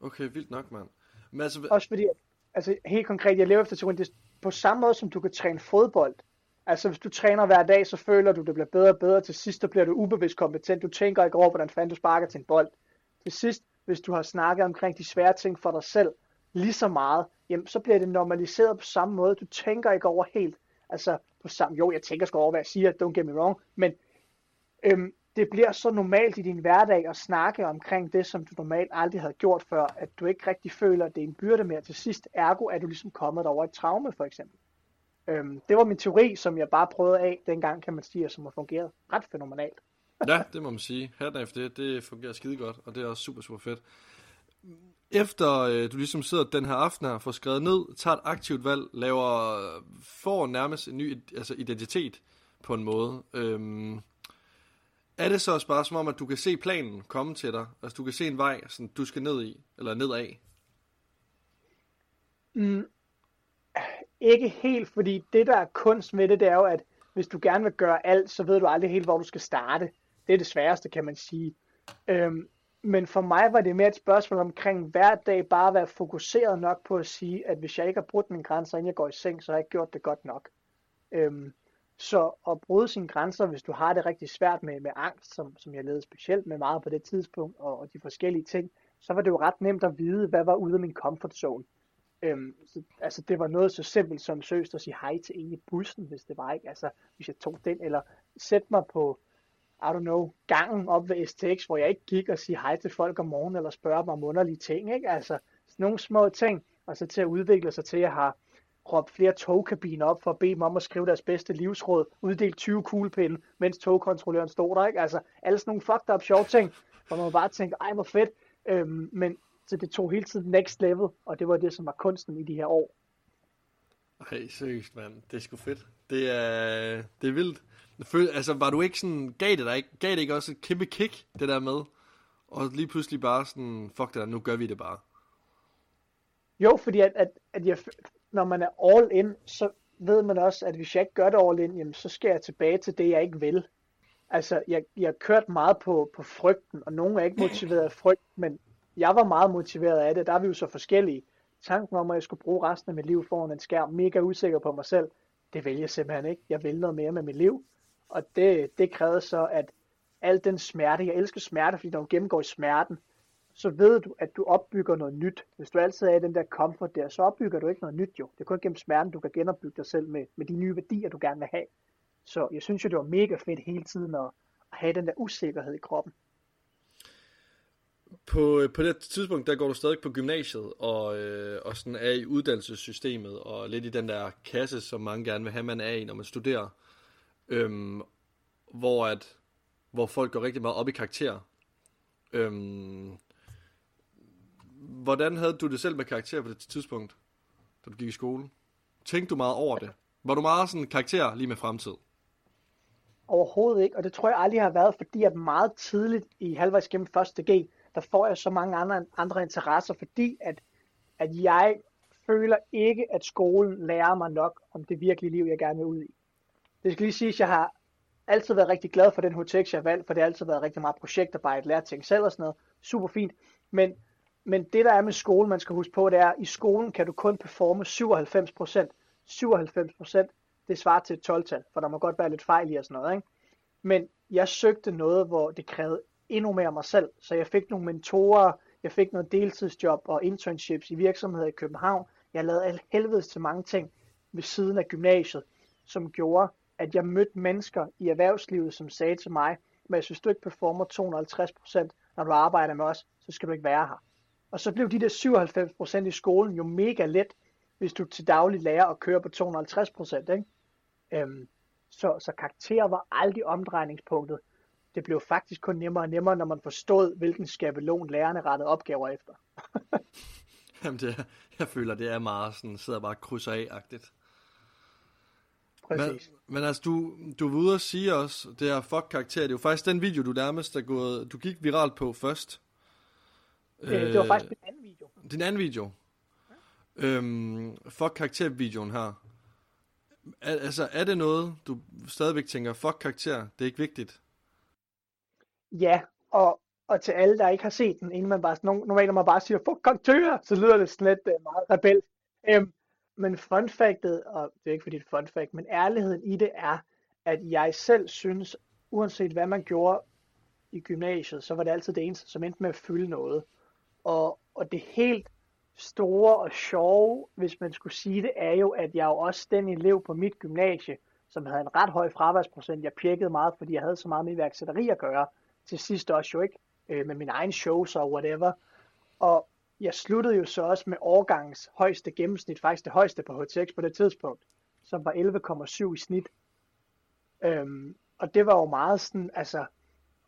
Okay, vildt nok, mand. Men altså... Også fordi, altså helt konkret, jeg lever efter teorien, det er på samme måde, som du kan træne fodbold. Altså hvis du træner hver dag, så føler du, det bliver bedre og bedre. Til sidst, så bliver du ubevidst kompetent. Du tænker ikke over, hvordan fanden du sparker til en bold. Til sidst, hvis du har snakket omkring de svære ting for dig selv lige så meget, jamen, så bliver det normaliseret på samme måde. Du tænker ikke over helt, altså på samme, jo, jeg tænker sgu over, hvad jeg siger, don't get me wrong, men øhm, det bliver så normalt i din hverdag at snakke omkring det, som du normalt aldrig havde gjort før, at du ikke rigtig føler, at det er en byrde mere til sidst. Ergo er du ligesom kommet over et traume, for eksempel. Øhm, det var min teori, som jeg bare prøvede af dengang, kan man sige, som har fungeret ret fænomenalt ja, det må man sige. Hatten efter det, det fungerer skide godt, og det er også super, super fedt. Efter øh, du ligesom sidder den her aften her, får skrevet ned, tager et aktivt valg, laver, får nærmest en ny altså identitet på en måde. Øhm, er det så også bare som om, at du kan se planen komme til dig? Altså du kan se en vej, sådan, du skal ned i, eller nedad? Mm, ikke helt, fordi det der er kunst med det, det er jo, at hvis du gerne vil gøre alt, så ved du aldrig helt, hvor du skal starte. Det er det sværeste, kan man sige. Øhm, men for mig var det mere et spørgsmål omkring hver dag bare at være fokuseret nok på at sige, at hvis jeg ikke har brudt mine grænser, inden jeg går i seng, så har jeg ikke gjort det godt nok. Øhm, så at bryde sine grænser, hvis du har det rigtig svært med, med angst, som, som jeg levede specielt med meget på det tidspunkt, og, og de forskellige ting, så var det jo ret nemt at vide, hvad var ude af min comfort zone. Øhm, så, altså det var noget så simpelt som søst at sige hej til en i bussen, hvis det var ikke. Altså hvis jeg tog den, eller sætte mig på, i don't know, gangen op ved STX, hvor jeg ikke gik og sige hej til folk om morgenen, eller spørge dem om underlige ting, ikke? Altså sådan nogle små ting, og så til at udvikle sig til at have råbt flere togkabiner op for at bede dem om at skrive deres bedste livsråd, uddelt 20 kuglepinde, mens togkontrolløren stod der, ikke? Altså alle sådan nogle fucked up sjove ting, hvor man bare tænker, ej hvor fedt, øhm, men så det tog hele tiden next level, og det var det, som var kunsten i de her år. Ej, seriøst, mand. Det er sgu fedt. Det er, det er vildt. Føl, altså, var du ikke sådan, gav det dig ikke, gav det ikke også et kæmpe kick, det der med? Og lige pludselig bare sådan, fuck det der, nu gør vi det bare. Jo, fordi at, at, at jeg, når man er all in, så ved man også, at hvis jeg ikke gør det all in, jamen, så skal jeg tilbage til det, jeg ikke vil. Altså, jeg, jeg har kørt meget på, på frygten, og nogen er ikke motiveret af frygt, men jeg var meget motiveret af det. Der er vi jo så forskellige. Tanken om, at jeg skulle bruge resten af mit liv foran en skærm, mega usikker på mig selv, det vælger jeg simpelthen ikke. Jeg vil noget mere med mit liv. Og det, det krævede så, at al den smerte, jeg elsker smerte, fordi når du gennemgår i smerten, så ved du, at du opbygger noget nyt. Hvis du altid er i den der comfort der, så opbygger du ikke noget nyt jo. Det er kun gennem smerten, du kan genopbygge dig selv med, med de nye værdier, du gerne vil have. Så jeg synes jo, det var mega fedt hele tiden at, at have den der usikkerhed i kroppen. på, på det tidspunkt, der går du stadig på gymnasiet, og, øh, og sådan er i uddannelsessystemet, og lidt i den der kasse, som mange gerne vil have, man er i, når man studerer. Øhm, hvor, at, hvor folk går rigtig meget op i karakter. Øhm, hvordan havde du det selv med karakter på det tidspunkt, da du gik i skole? Tænkte du meget over det? Var du meget sådan karakter lige med fremtid? Overhovedet ikke, og det tror jeg aldrig har været, fordi at meget tidligt i halvvejs gennem første G, der får jeg så mange andre, andre interesser, fordi at, at jeg føler ikke, at skolen lærer mig nok om det virkelige liv, jeg gerne vil ud i. Det skal lige sige, at jeg har altid været rigtig glad for den HTX, jeg har valgt, for det har altid været rigtig meget projektarbejde, lære ting selv og sådan noget. Super fint. Men, men det, der er med skolen, man skal huske på, det er, at i skolen kan du kun performe 97 procent. 97 procent, det svarer til et 12-tal, for der må godt være lidt fejl i og sådan noget. Ikke? Men jeg søgte noget, hvor det krævede endnu mere mig selv, så jeg fik nogle mentorer, jeg fik noget deltidsjob og internships i virksomheder i København. Jeg lavede al helvedes til mange ting ved siden af gymnasiet, som gjorde, at jeg mødte mennesker i erhvervslivet, som sagde til mig, men altså, hvis du ikke performer 250%, når du arbejder med os, så skal du ikke være her. Og så blev de der 97% i skolen jo mega let, hvis du til daglig lærer at køre på 250%. Ikke? Øhm, så, så karakter var aldrig omdrejningspunktet. Det blev faktisk kun nemmere og nemmere, når man forstod, hvilken skabelon lærerne rettede opgaver efter. (laughs) Jamen, det jeg føler, det er meget sådan, sidder bare og krydser af-agtigt. Præcis. Men, men altså, du, du var ude og sige også, det her fuck karakter, det er jo faktisk den video, du nærmest er gået, du gik viralt på først. Øh, det var faktisk min anden video. Din anden video. Ja. Øhm, fuck karakter-videoen her. Er, altså, er det noget, du stadigvæk tænker, fuck karakter, det er ikke vigtigt? Ja, og, og til alle, der ikke har set den, inden man bare, normalt når man bare siger, fuck karakter, så lyder det sådan lidt uh, meget rebel. Øhm, men fun factet, og det er ikke fordi det er fun fact, men ærligheden i det er, at jeg selv synes, uanset hvad man gjorde i gymnasiet, så var det altid det eneste, som endte med at fylde noget. Og, og det helt store og sjove, hvis man skulle sige det, er jo, at jeg jo også den elev på mit gymnasie, som havde en ret høj fraværsprocent. Jeg pjekkede meget, fordi jeg havde så meget med iværksætteri at gøre. Til sidst også jo ikke, øh, med min egen shows og whatever. Og jeg sluttede jo så også med årgangens højeste gennemsnit, faktisk det højeste på HTX på det tidspunkt, som var 11,7 i snit. Øhm, og det var jo meget sådan, altså,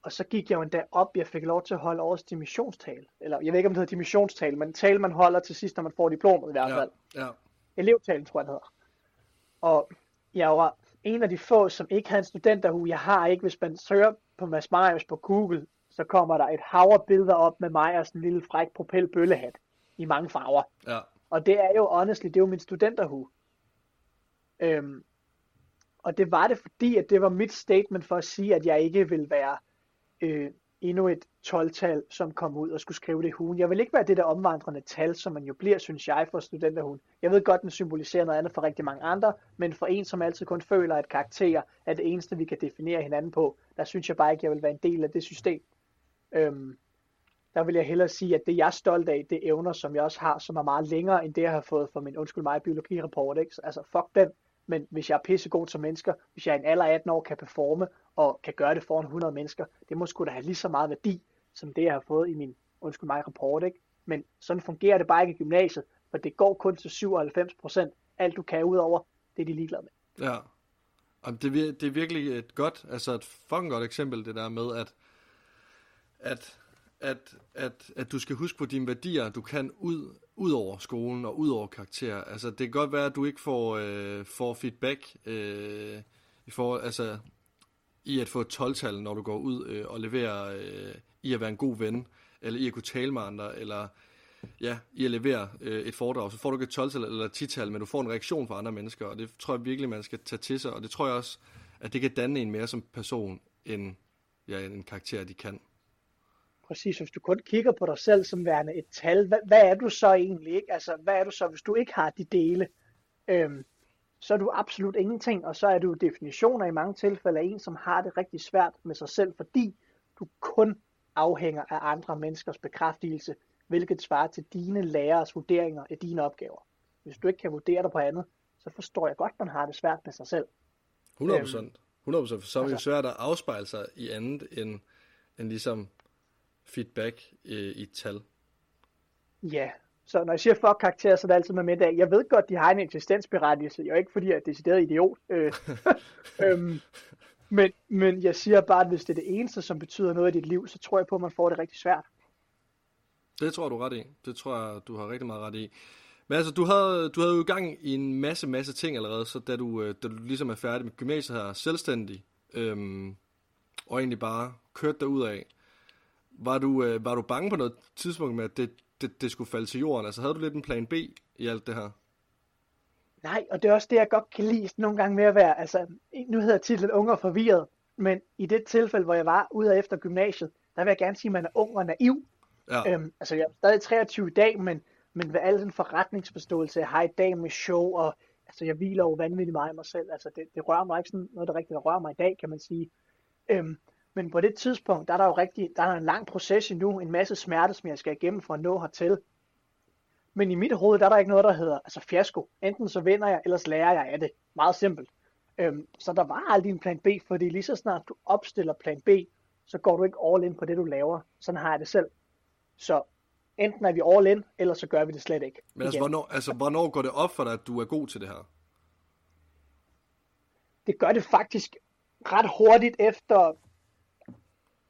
og så gik jeg jo endda op, jeg fik lov til at holde årets dimissionstal, eller jeg ved ikke, om det hedder dimissionstal, men tale man holder til sidst, når man får diplomet i hvert fald. Ja, ja. Elevtalen, tror jeg, det hedder. Og jeg var en af de få, som ikke havde en studenterhue. Jeg har ikke, hvis man søger på Mads Marius på Google, så kommer der et hav af billeder op med mig og sådan en lille fræk propelbøllehat i mange farver. Ja. Og det er jo, honestly, det er jo min studenterhue. Øhm, og det var det, fordi at det var mit statement for at sige, at jeg ikke vil være øh, endnu et 12-tal, som kom ud og skulle skrive det i hugen. Jeg vil ikke være det der omvandrende tal, som man jo bliver, synes jeg, for studenterhugen. Jeg ved godt, den symboliserer noget andet for rigtig mange andre, men for en, som altid kun føler, at karakter er det eneste, vi kan definere hinanden på, der synes jeg bare ikke, jeg vil være en del af det system. Øhm, der vil jeg hellere sige, at det jeg er stolt af, det er evner, som jeg også har, som er meget længere end det, jeg har fået for min undskyld mig biologirapport. Ikke? Altså fuck den, men hvis jeg er pissegod som mennesker, hvis jeg i en alder af 18 år kan performe og kan gøre det foran 100 mennesker, det må sgu da have lige så meget værdi, som det jeg har fået i min undskyld mig rapport. Ikke? Men sådan fungerer det bare ikke i gymnasiet, for det går kun til 97 procent. Alt du kan udover, det er de ligeglade med. Ja, og det, det er virkelig et godt, altså et fucking godt eksempel, det der med, at at, at, at, at du skal huske på dine værdier, du kan ud, ud over skolen og ud over karakter. Altså, det kan godt være, at du ikke får, øh, får feedback øh, i, for, altså, i at få et 12-tal, når du går ud øh, og leverer øh, i at være en god ven, eller i at kunne tale med andre, eller ja, i at levere øh, et foredrag. Så får du ikke et 12-tal eller et 10-tal, men du får en reaktion fra andre mennesker, og det tror jeg virkelig, man skal tage til sig, og det tror jeg også, at det kan danne en mere som person, end ja, en karakter, de kan præcis, hvis du kun kigger på dig selv som værende et tal, hvad, hvad er du så egentlig ikke? Altså, hvad er du så, hvis du ikke har de dele? Øhm, så er du absolut ingenting, og så er du definitioner i mange tilfælde af en, som har det rigtig svært med sig selv, fordi du kun afhænger af andre menneskers bekræftelse, hvilket svarer til dine lærers vurderinger af dine opgaver. Hvis du ikke kan vurdere dig på andet, så forstår jeg godt, at man har det svært med sig selv. 100 procent. 100 procent. Så er det jo altså- svært at afspejle sig i andet end, end ligesom feedback øh, i tal. Ja, så når jeg siger fuck karakterer, så er det altid med middag. Jeg ved godt, de har en eksistensberettigelse. Jeg er ikke fordi, jeg er decideret idiot. Øh, (laughs) øhm, men, men jeg siger bare, at hvis det er det eneste, som betyder noget i dit liv, så tror jeg på, at man får det rigtig svært. Det tror du ret i. Det tror jeg, du har rigtig meget ret i. Men altså, du havde, du havde jo i gang i en masse, masse ting allerede, så da du, øh, da du ligesom er færdig med gymnasiet her, selvstændig, øhm, og egentlig bare kørt ud af, var du, øh, var du bange på noget tidspunkt med, at det, det, det skulle falde til jorden? Altså, havde du lidt en plan B i alt det her? Nej, og det er også det, jeg godt kan lide nogle gange med at være, altså, nu hedder titlen Ung og Forvirret, men i det tilfælde, hvor jeg var ude efter gymnasiet, der vil jeg gerne sige, at man er ung og naiv. Ja. Øhm, altså, jeg er stadig 23 i dag, men, men ved al den forretningsforståelse, jeg har i dag med show, og altså, jeg hviler jo vanvittigt meget i mig selv. Altså, det, det rører mig ikke sådan noget, der rigtigt der rører mig i dag, kan man sige. Øhm, men på det tidspunkt, der er der jo rigtig, der er en lang proces endnu, en masse smerte, som jeg skal igennem for at nå hertil. Men i mit hoved, der er der ikke noget, der hedder altså fiasko. Enten så vinder jeg, ellers lærer jeg af det. Meget simpelt. Øhm, så der var aldrig en plan B, fordi lige så snart du opstiller plan B, så går du ikke all in på det, du laver. Sådan har jeg det selv. Så enten er vi all in, eller så gør vi det slet ikke. Men altså hvornår, altså, hvornår går det op for dig, at du er god til det her? Det gør det faktisk ret hurtigt efter,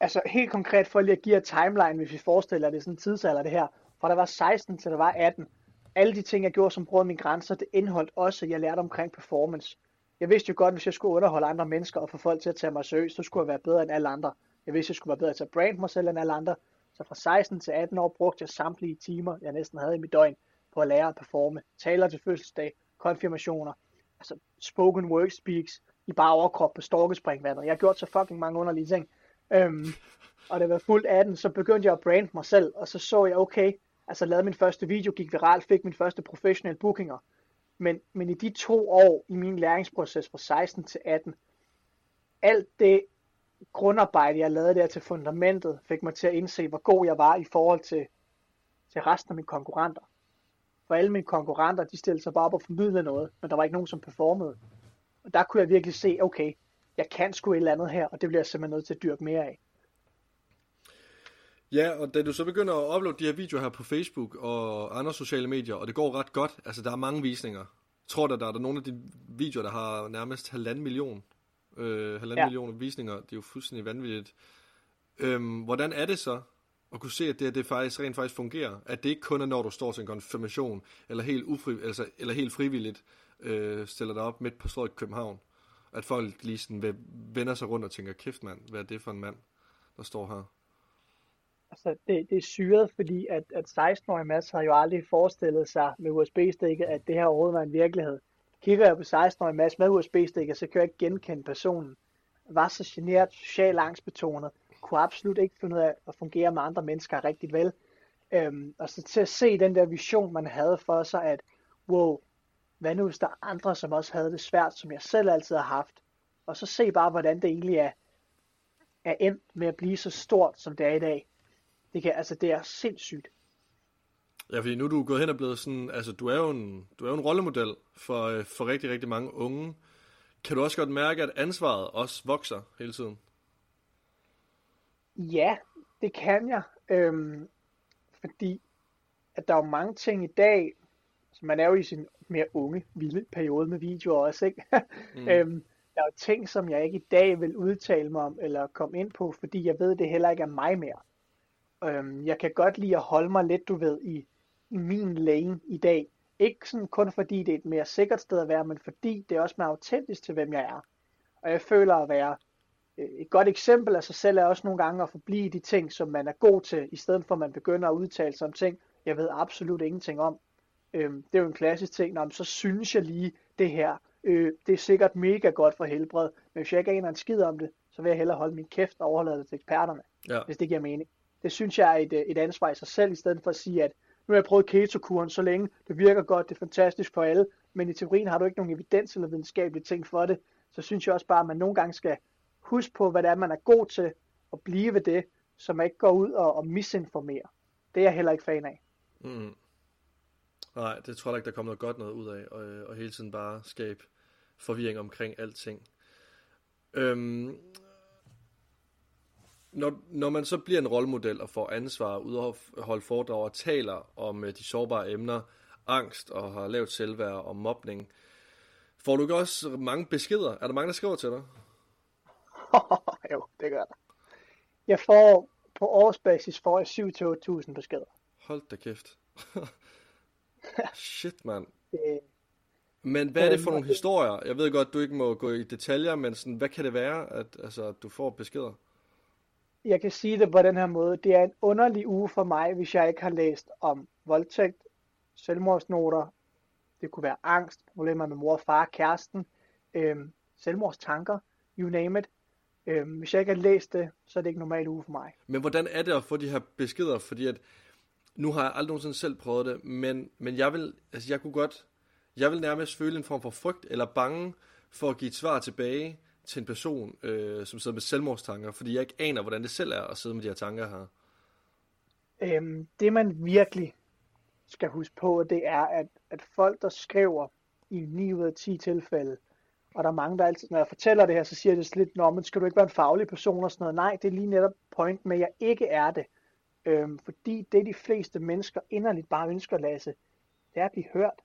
altså helt konkret for lige at give et timeline, hvis vi forestiller det sådan en tidsalder det her, fra der var 16 til der var 18. Alle de ting, jeg gjorde som brød mine grænser, det indholdt også, jeg lærte omkring performance. Jeg vidste jo godt, hvis jeg skulle underholde andre mennesker og få folk til at tage mig seriøst, så skulle jeg være bedre end alle andre. Jeg vidste, jeg skulle være bedre til at brande mig selv end alle andre. Så fra 16 til 18 år brugte jeg samtlige timer, jeg næsten havde i mit døgn, på at lære at performe. Taler til fødselsdag, konfirmationer, altså spoken word speaks i bare overkrop på storkespringvandet. Jeg har gjort så fucking mange underlige ting. Øhm, og det var fuldt 18, så begyndte jeg at brande mig selv, og så så jeg, okay, altså lavede min første video, gik viral, fik min første professionelle bookinger. Men, men i de to år i min læringsproces fra 16 til 18, alt det grundarbejde, jeg lavede der til fundamentet, fik mig til at indse, hvor god jeg var i forhold til, til resten af mine konkurrenter. For alle mine konkurrenter, de stillede sig bare op og formidlede noget, men der var ikke nogen, som performede. Og der kunne jeg virkelig se, okay, jeg kan sgu et eller andet her, og det bliver jeg simpelthen nødt til at dyrke mere af. Ja, og da du så begynder at uploade de her videoer her på Facebook og andre sociale medier, og det går ret godt, altså der er mange visninger. Tror du, der er der nogle af de videoer, der har nærmest halvanden million, øh, halvanden ja. millioner visninger. Det er jo fuldstændig vanvittigt. Øhm, hvordan er det så at kunne se, at det, det faktisk rent faktisk fungerer? At det ikke kun er, når du står til en konfirmation, eller helt, ufri, altså, eller helt frivilligt øh, stiller dig op midt på strået i København. At folk lige sådan vender sig rundt og tænker, kæft mand, hvad er det for en mand, der står her? altså, det, det er syret, fordi at, at 16-årige Mads har jo aldrig forestillet sig med USB-stikket, at det her overhovedet var en virkelighed. Kigger jeg på 16-årige Mads med USB-stikket, så kan jeg ikke genkende personen. Var så generet, socialt angstbetonet, kunne absolut ikke finde ud af at fungere med andre mennesker rigtig vel. Øhm, og så til at se den der vision, man havde for sig, at wow, hvad nu hvis der er andre, som også havde det svært, som jeg selv altid har haft. Og så se bare, hvordan det egentlig er, er endt med at blive så stort, som det er i dag. Det, kan, altså, det er sindssygt. Ja, fordi nu er du gået hen og blevet sådan, altså du er jo en, du er jo en rollemodel for, øh, for rigtig, rigtig mange unge. Kan du også godt mærke, at ansvaret også vokser hele tiden? Ja, det kan jeg. Øhm, fordi at der er jo mange ting i dag, så man er jo i sin mere unge, vilde periode med videoer også, ikke? (laughs) mm. øhm, der er jo ting, som jeg ikke i dag vil udtale mig om, eller komme ind på, fordi jeg ved, det heller ikke er mig mere. Øhm, jeg kan godt lide at holde mig lidt, du ved, i, i min lane i dag. Ikke sådan kun fordi det er et mere sikkert sted at være, men fordi det er også mere autentisk til, hvem jeg er. Og jeg føler at være øh, et godt eksempel af sig selv er også nogle gange at forblive de ting, som man er god til, i stedet for at man begynder at udtale sig om ting, jeg ved absolut ingenting om. Øhm, det er jo en klassisk ting, når så synes jeg lige det her, øh, det er sikkert mega godt for helbred, men hvis jeg ikke aner en skid om det, så vil jeg hellere holde min kæft og overlade det til eksperterne, ja. hvis det giver mening. Det synes jeg er et, øh, et ansvar i sig selv, i stedet for at sige, at nu har jeg prøvet ketokuren så længe, det virker godt, det er fantastisk for alle, men i teorien har du ikke nogen evidens eller videnskabelige ting for det, så synes jeg også bare, at man nogle gange skal huske på, hvad det er, man er god til, og blive ved det, så man ikke går ud og, og misinformerer. Det er jeg heller ikke fan af. Mm. Nej, det tror jeg ikke, der kommer noget godt noget ud af, og, og hele tiden bare skabe forvirring omkring alting. Øhm, Når, når man så bliver en rollemodel og får ansvar, ud at holde foredrag og taler om øh, de sårbare emner, angst og har lavet selvværd og mobning, får du ikke også mange beskeder? Er der mange, der skriver til dig? (laughs) jo, det gør der. Jeg får på årsbasis får jeg 7-8.000 beskeder. Hold da kæft. (laughs) Shit, mand. Men hvad er det for nogle historier? Jeg ved godt, du ikke må gå i detaljer, men sådan, hvad kan det være, at, altså, du får beskeder? Jeg kan sige det på den her måde. Det er en underlig uge for mig, hvis jeg ikke har læst om voldtægt, selvmordsnoter, det kunne være angst, problemer med mor og far, kæresten, øhm, selvmordstanker, you name it. Øhm, hvis jeg ikke har læst det, så er det ikke normalt uge for mig. Men hvordan er det at få de her beskeder? Fordi at, nu har jeg aldrig nogensinde selv prøvet det, men, men jeg vil, altså jeg kunne godt, jeg vil nærmest føle en form for frygt eller bange for at give et svar tilbage til en person, øh, som sidder med selvmordstanker, fordi jeg ikke aner, hvordan det selv er at sidde med de her tanker her. Øhm, det man virkelig skal huske på, det er, at, at folk, der skriver i 9 ud af 10 tilfælde, og der er mange, der altid, når jeg fortæller det her, så siger det lidt, Nå, men skal du ikke være en faglig person og sådan noget? Nej, det er lige netop point med, at jeg ikke er det. Øhm, fordi det, de fleste mennesker inderligt bare ønsker, Lasse, det er at blive hørt.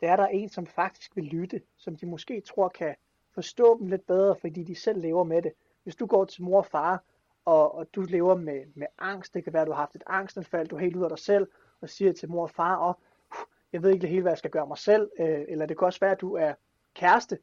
Det er der en, som faktisk vil lytte, som de måske tror kan forstå dem lidt bedre, fordi de selv lever med det. Hvis du går til mor og far, og, og du lever med, med angst, det kan være, at du har haft et angstanfald, du er helt ud af dig selv, og siger til mor og far, og jeg ved ikke helt, hvad jeg skal gøre mig selv, øh, eller det kan også være, at du er kæreste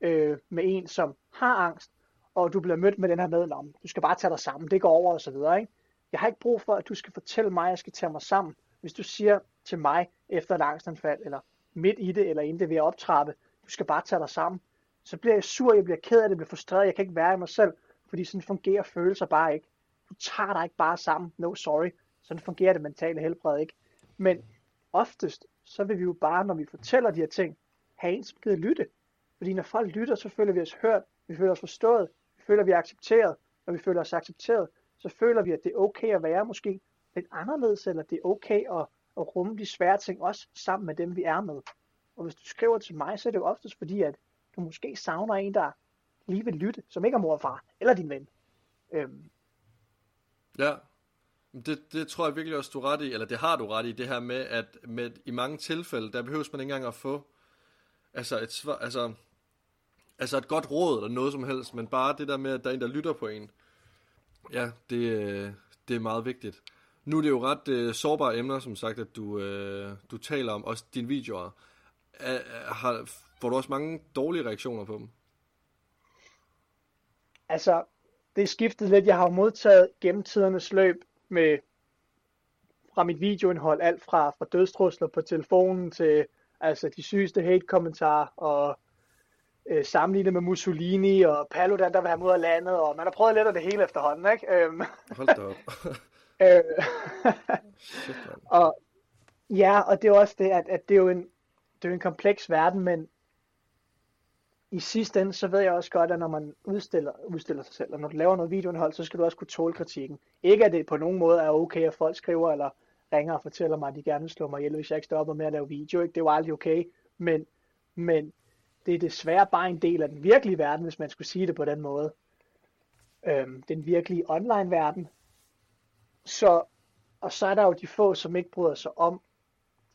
øh, med en, som har angst, og du bliver mødt med den her med, om du skal bare tage dig sammen, det går over og så videre. Ikke? Jeg har ikke brug for, at du skal fortælle mig, at jeg skal tage mig sammen. Hvis du siger til mig efter et angstanfald, eller midt i det, eller inden det vil optrappe, du skal bare tage dig sammen, så bliver jeg sur, jeg bliver ked af det, jeg bliver frustreret, jeg kan ikke være i mig selv, fordi sådan fungerer følelser bare ikke. Du tager dig ikke bare sammen, no sorry, sådan fungerer det mentale helbred ikke. Men oftest, så vil vi jo bare, når vi fortæller de her ting, have en, som gider lytte. Fordi når folk lytter, så føler vi os hørt, vi føler os forstået, vi føler, vi er accepteret. Når vi føler os accepteret, så føler vi, at det er okay at være måske lidt anderledes, eller det er okay at, at rumme de svære ting også sammen med dem, vi er med. Og hvis du skriver til mig, så er det jo oftest fordi, at du måske savner en, der lige vil lytte, som ikke er mor og far, eller din ven. Øhm. Ja, det, det tror jeg virkelig også, du ret i, eller det har du ret i, det her med, at med, i mange tilfælde, der behøves man ikke engang at få altså et, svar, altså, altså et godt råd eller noget som helst, men bare det der med, at der er en, der lytter på en. Ja, det, øh, det er meget vigtigt. Nu er det jo ret øh, sårbare emner, som sagt, at du, øh, du taler om, også dine videoer. Er, øh, har, får du også mange dårlige reaktioner på dem? Altså, det er skiftet lidt. Jeg har modtaget gennem tidernes løb med fra mit videoindhold, alt fra, fra dødstrusler på telefonen til altså de sygeste hate-kommentarer og øh, sammenlignet med Mussolini og Paludan, der vil have mod af landet, og man har prøvet lidt af det hele efterhånden, ikke? Øhm, Hold da op. (laughs) øh, Shit, og ja, og det er også det, at, at det er jo en, det er en kompleks verden, men i sidste ende, så ved jeg også godt, at når man udstiller, udstiller sig selv, og når du laver noget videoindhold, så skal du også kunne tåle kritikken. Ikke at det på nogen måde er okay, at folk skriver eller ringer og fortæller mig, at de gerne vil slå mig ihjel, hvis jeg ikke stopper med at lave video. Ikke? Det er jo aldrig okay, men, men det er desværre bare en del af den virkelige verden, hvis man skulle sige det på den måde. Øhm, den virkelige online verden. Så, og så er der jo de få, som ikke bryder sig om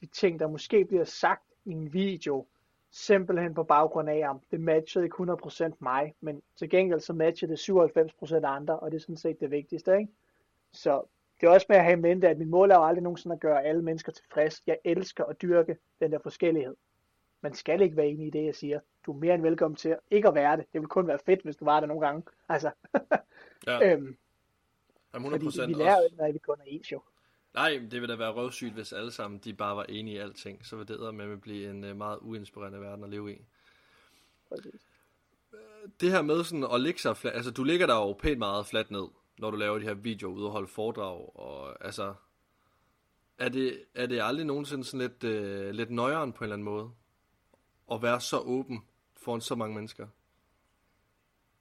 de ting, der måske bliver sagt i en video, simpelthen på baggrund af, om det matchede ikke 100% mig, men til gengæld så matchede det 97% andre, og det er sådan set det vigtigste, ikke? Så det er også med at have i mente, at mit mål er jo aldrig nogensinde at gøre alle mennesker tilfreds. Jeg elsker at dyrke den der forskellighed. Man skal ikke være enig i det, jeg siger. Du er mere end velkommen til ikke at være det. Det vil kun være fedt, hvis du var det nogle gange. (laughs) Altså. ja. øhm, 100% fordi vi lærer jo ikke, når vi kun er ens jo. Nej, det vil da være røvsygt, hvis alle sammen de bare var enige i alting. Så vil det med at blive en øh, meget uinspirerende verden at leve i. Præcis. Det her med sådan at ligge sig flat, altså du ligger der jo pænt meget fladt ned når du laver de her videoer ude og holde foredrag, og altså, er det, er det aldrig nogensinde sådan lidt, øh, lidt nøjeren på en eller anden måde, at være så åben foran så mange mennesker?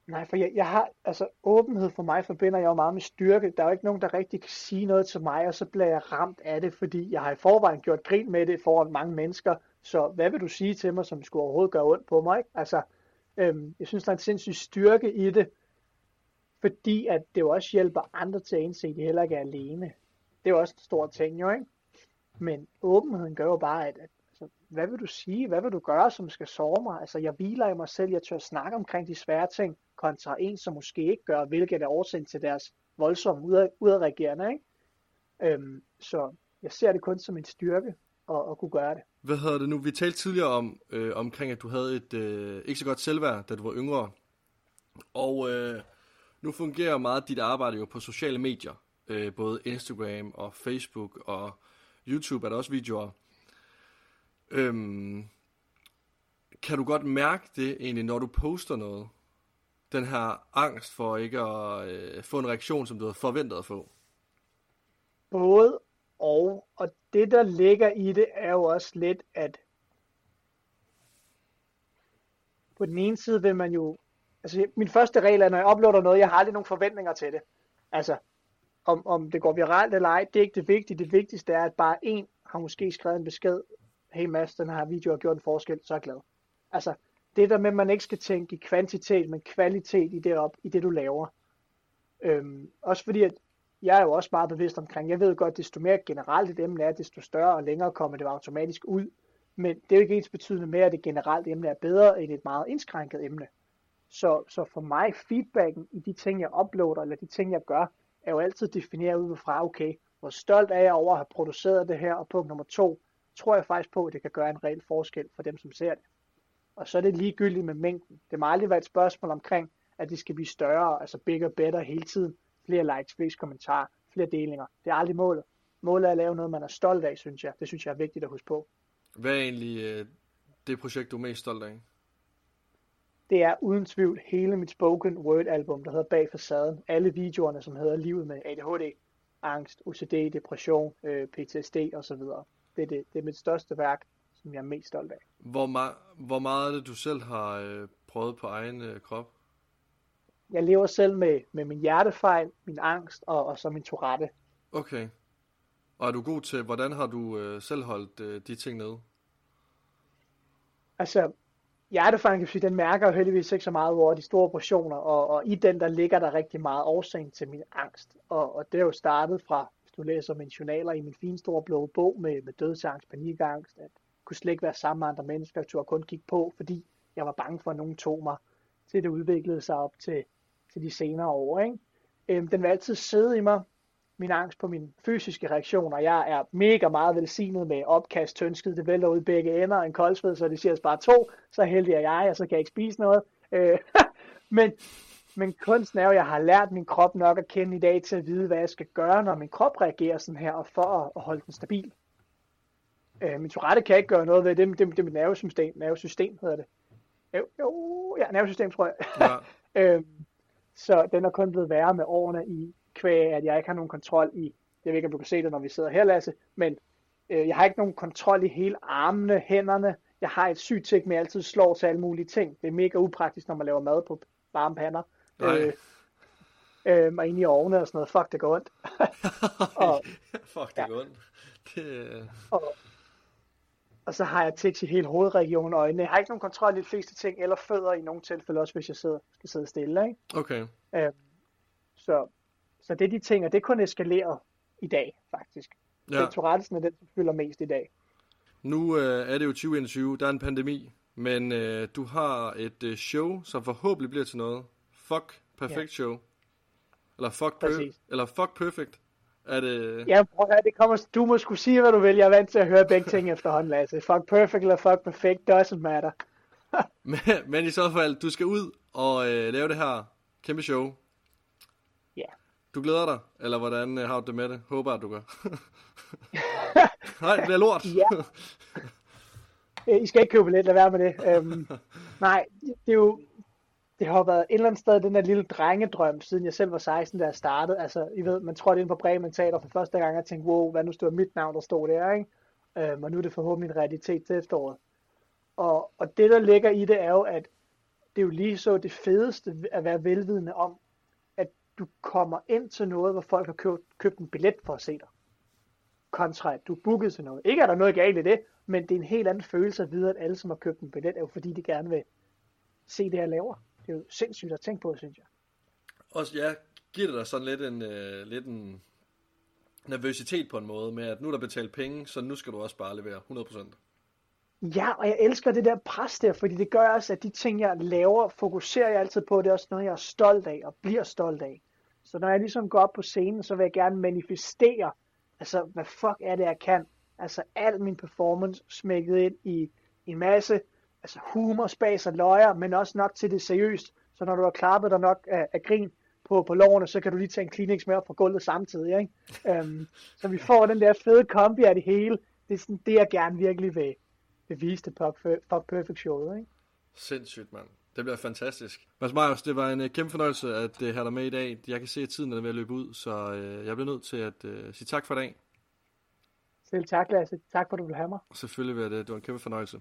Nej, for jeg, jeg har, altså åbenhed for mig forbinder jeg jo meget med styrke. Der er jo ikke nogen, der rigtig kan sige noget til mig, og så bliver jeg ramt af det, fordi jeg har i forvejen gjort grin med det foran mange mennesker. Så hvad vil du sige til mig, som skulle overhovedet gøre ondt på mig? Ikke? Altså, øhm, jeg synes, der er en sindssyg styrke i det, fordi at det jo også hjælper andre til at indse, at de heller ikke er alene. Det er jo også en stor ting, jo ikke? Men åbenheden gør jo bare, at, at altså, hvad vil du sige? Hvad vil du gøre, som skal såre mig? Altså, jeg hviler i mig selv, jeg tør snakke omkring de svære ting, kontra en, som måske ikke gør, hvilket er årsagen til deres voldsomme udadreagerende, ikke? Øhm, så jeg ser det kun som en styrke at, at kunne gøre det. Hvad hedder det nu? Vi talte tidligere om, øh, omkring, at du havde et øh, ikke så godt selvværd, da du var yngre. Og øh, nu fungerer meget dit arbejde jo på sociale medier. Øh, både Instagram og Facebook og YouTube er der også videoer. Øhm, kan du godt mærke det egentlig, når du poster noget? Den her angst for ikke at øh, få en reaktion, som du havde forventet at få? Både og, og det der ligger i det er jo også lidt, at på den ene side vil man jo, altså min første regel er, når jeg uploader noget, jeg har aldrig nogen forventninger til det. Altså, om, om det går viralt eller ej, det er ikke det vigtige. Det vigtigste er, at bare en har måske skrevet en besked, hey Mads, den her video har gjort en forskel, så er jeg glad. Altså, det der med, at man ikke skal tænke i kvantitet, men kvalitet i det, op, i det du laver. Øhm, også fordi, at jeg er jo også meget bevidst omkring, jeg ved godt, desto mere generelt et emne er, desto større og længere kommer det automatisk ud. Men det er jo ikke ens betydende med, at det generelt emne er bedre end et meget indskrænket emne. Så, så for mig, feedbacken i de ting, jeg uploader, eller de ting, jeg gør, er jo altid defineret ud fra, okay, hvor stolt er jeg over at have produceret det her, og punkt nummer to, tror jeg faktisk på, at det kan gøre en reel forskel for dem, som ser det. Og så er det ligegyldigt med mængden. Det må aldrig være et spørgsmål omkring, at det skal blive større, altså bigger, better hele tiden. Flere likes, flere kommentarer, flere delinger. Det er aldrig målet. Målet er at lave noget, man er stolt af, synes jeg. Det synes jeg er vigtigt at huske på. Hvad er egentlig øh, det projekt, du er mest stolt af? Det er uden tvivl hele mit spoken word album, der hedder Bag facaden. Alle videoerne, som hedder Livet med ADHD, angst, OCD, depression, øh, PTSD osv. Det er, det, det er mit største værk, som jeg er mest stolt af. Hvor, ma- hvor meget er det, du selv har øh, prøvet på egen øh, krop? Jeg lever selv med, med min hjertefejl, min angst og, og så min Tourette. Okay. Og er du god til, hvordan har du øh, selv holdt øh, de ting nede? Altså, hjertefejlen, kan sige, den mærker jo heldigvis ikke så meget over de store portioner, og, og i den, der ligger der rigtig meget årsagen til min angst. Og, og det er jo startet fra, du læser mine journaler i min fine store blå bog med, med dødsangst, panikangst, at kunne slet ikke være sammen med andre mennesker, jeg turde kun kigge på, fordi jeg var bange for, at nogen tog mig, til det udviklede sig op til, til de senere år. Ikke? Øhm, den vil altid sidde i mig, min angst på mine fysiske reaktioner. Jeg er mega meget velsignet med opkast, tønsked, det vælter ud begge ender, en koldsved, så det siger altså bare to, så heldig er jeg, og så kan jeg ikke spise noget. Øh, (laughs) men, men kunsten er jo, at jeg har lært min krop nok at kende i dag til at vide, hvad jeg skal gøre, når min krop reagerer sådan her, og for at, holde den stabil. Øh, min Tourette kan ikke gøre noget ved det, det, det, det er mit nervesystem, nervesystem hedder det. Jo, jo ja, nervesystem tror jeg. Ja. (laughs) øh, så den er kun blevet værre med årene i kvæg, at jeg ikke har nogen kontrol i, jeg ved ikke, om du kan se det, når vi sidder her, Lasse, men øh, jeg har ikke nogen kontrol i hele armene, hænderne. Jeg har et sygt ting med at altid slår til alle mulige ting. Det er mega upraktisk, når man laver mad på varme pander. Øh, øh, og inde i ovne og sådan noget. Fuck, det går ondt. (laughs) og, Fuck, det ja. går ondt. Det... Og, og så har jeg tics i hele hovedregionen og øjnene. Jeg har ikke nogen kontrol i de fleste ting, eller fødder i nogle tilfælde, også hvis jeg sidder, skal sidde stille. Ikke? Okay. Øh, så så det er de ting, og det kun eskaleret i dag, faktisk. Ja. Det Tourette'sen er den, som fylder mest i dag. Nu øh, er det jo 2021, der er en pandemi, men øh, du har et øh, show, som forhåbentlig bliver til noget. Fuck Perfect ja. Show. Eller Fuck, per- eller fuck Perfect. Er det... Ja, prøv at det kommer, du må skulle sige, hvad du vil. Jeg er vant til at høre begge ting efterhånden, Lasse. Fuck Perfect eller Fuck Perfect, doesn't matter. (laughs) men, men i så fald, du skal ud og øh, lave det her kæmpe show du glæder dig, eller hvordan øh, har du det med det? Håber, at du gør. (laughs) Nej, det bliver lort. ja. (laughs) I skal ikke købe billet, lad være med det. Um, nej, det er jo, det har været et eller andet sted den der lille drengedrøm, siden jeg selv var 16, da jeg startede. Altså, I ved, man trådte ind på Bremen Teater for første gang og tænkte, wow, hvad nu stod mit navn, der stod der, ikke? Øhm, og nu er det forhåbentlig en realitet til efteråret. Og, og det, der ligger i det, er jo, at det er jo lige så det fedeste at være velvidende om, at du kommer ind til noget, hvor folk har købt, købt en billet for at se dig. Kontra at du er booket til noget. Ikke er der noget galt i det, men det er en helt anden følelse at vide, at alle, som har købt en billet, er jo fordi, de gerne vil se det, jeg laver. Det er jo sindssygt at tænke på, synes jeg. Og ja, giver det dig sådan lidt en, øh, lidt en nervøsitet på en måde med, at nu er der betalt penge, så nu skal du også bare levere 100%. Ja, og jeg elsker det der pres der, fordi det gør også, at de ting, jeg laver, fokuserer jeg altid på. Det er også noget, jeg er stolt af og bliver stolt af. Så når jeg ligesom går op på scenen, så vil jeg gerne manifestere, altså hvad fuck er det, jeg kan. Altså al min performance smækket ind i en masse altså humor, spas og løjer, men også nok til det seriøst. Så når du har klappet dig nok af, af grin på, på lårene, så kan du lige tage en Kleenex med op fra gulvet samtidig. Ikke? Um, så vi får den der fede kombi af det hele. Det er sådan det, jeg gerne virkelig vil, vil vise det på Fuck Perfect Show. Ikke? Sindssygt, mand. Det bliver fantastisk. Mads Meyers, det var en uh, kæmpe fornøjelse at uh, have dig med i dag. Jeg kan se, at tiden er ved at løbe ud, så uh, jeg bliver nødt til at uh, sige tak for i dag. Selv tak, Lasse. Tak for, at du vil have mig. Selvfølgelig vil det. Det var en kæmpe fornøjelse.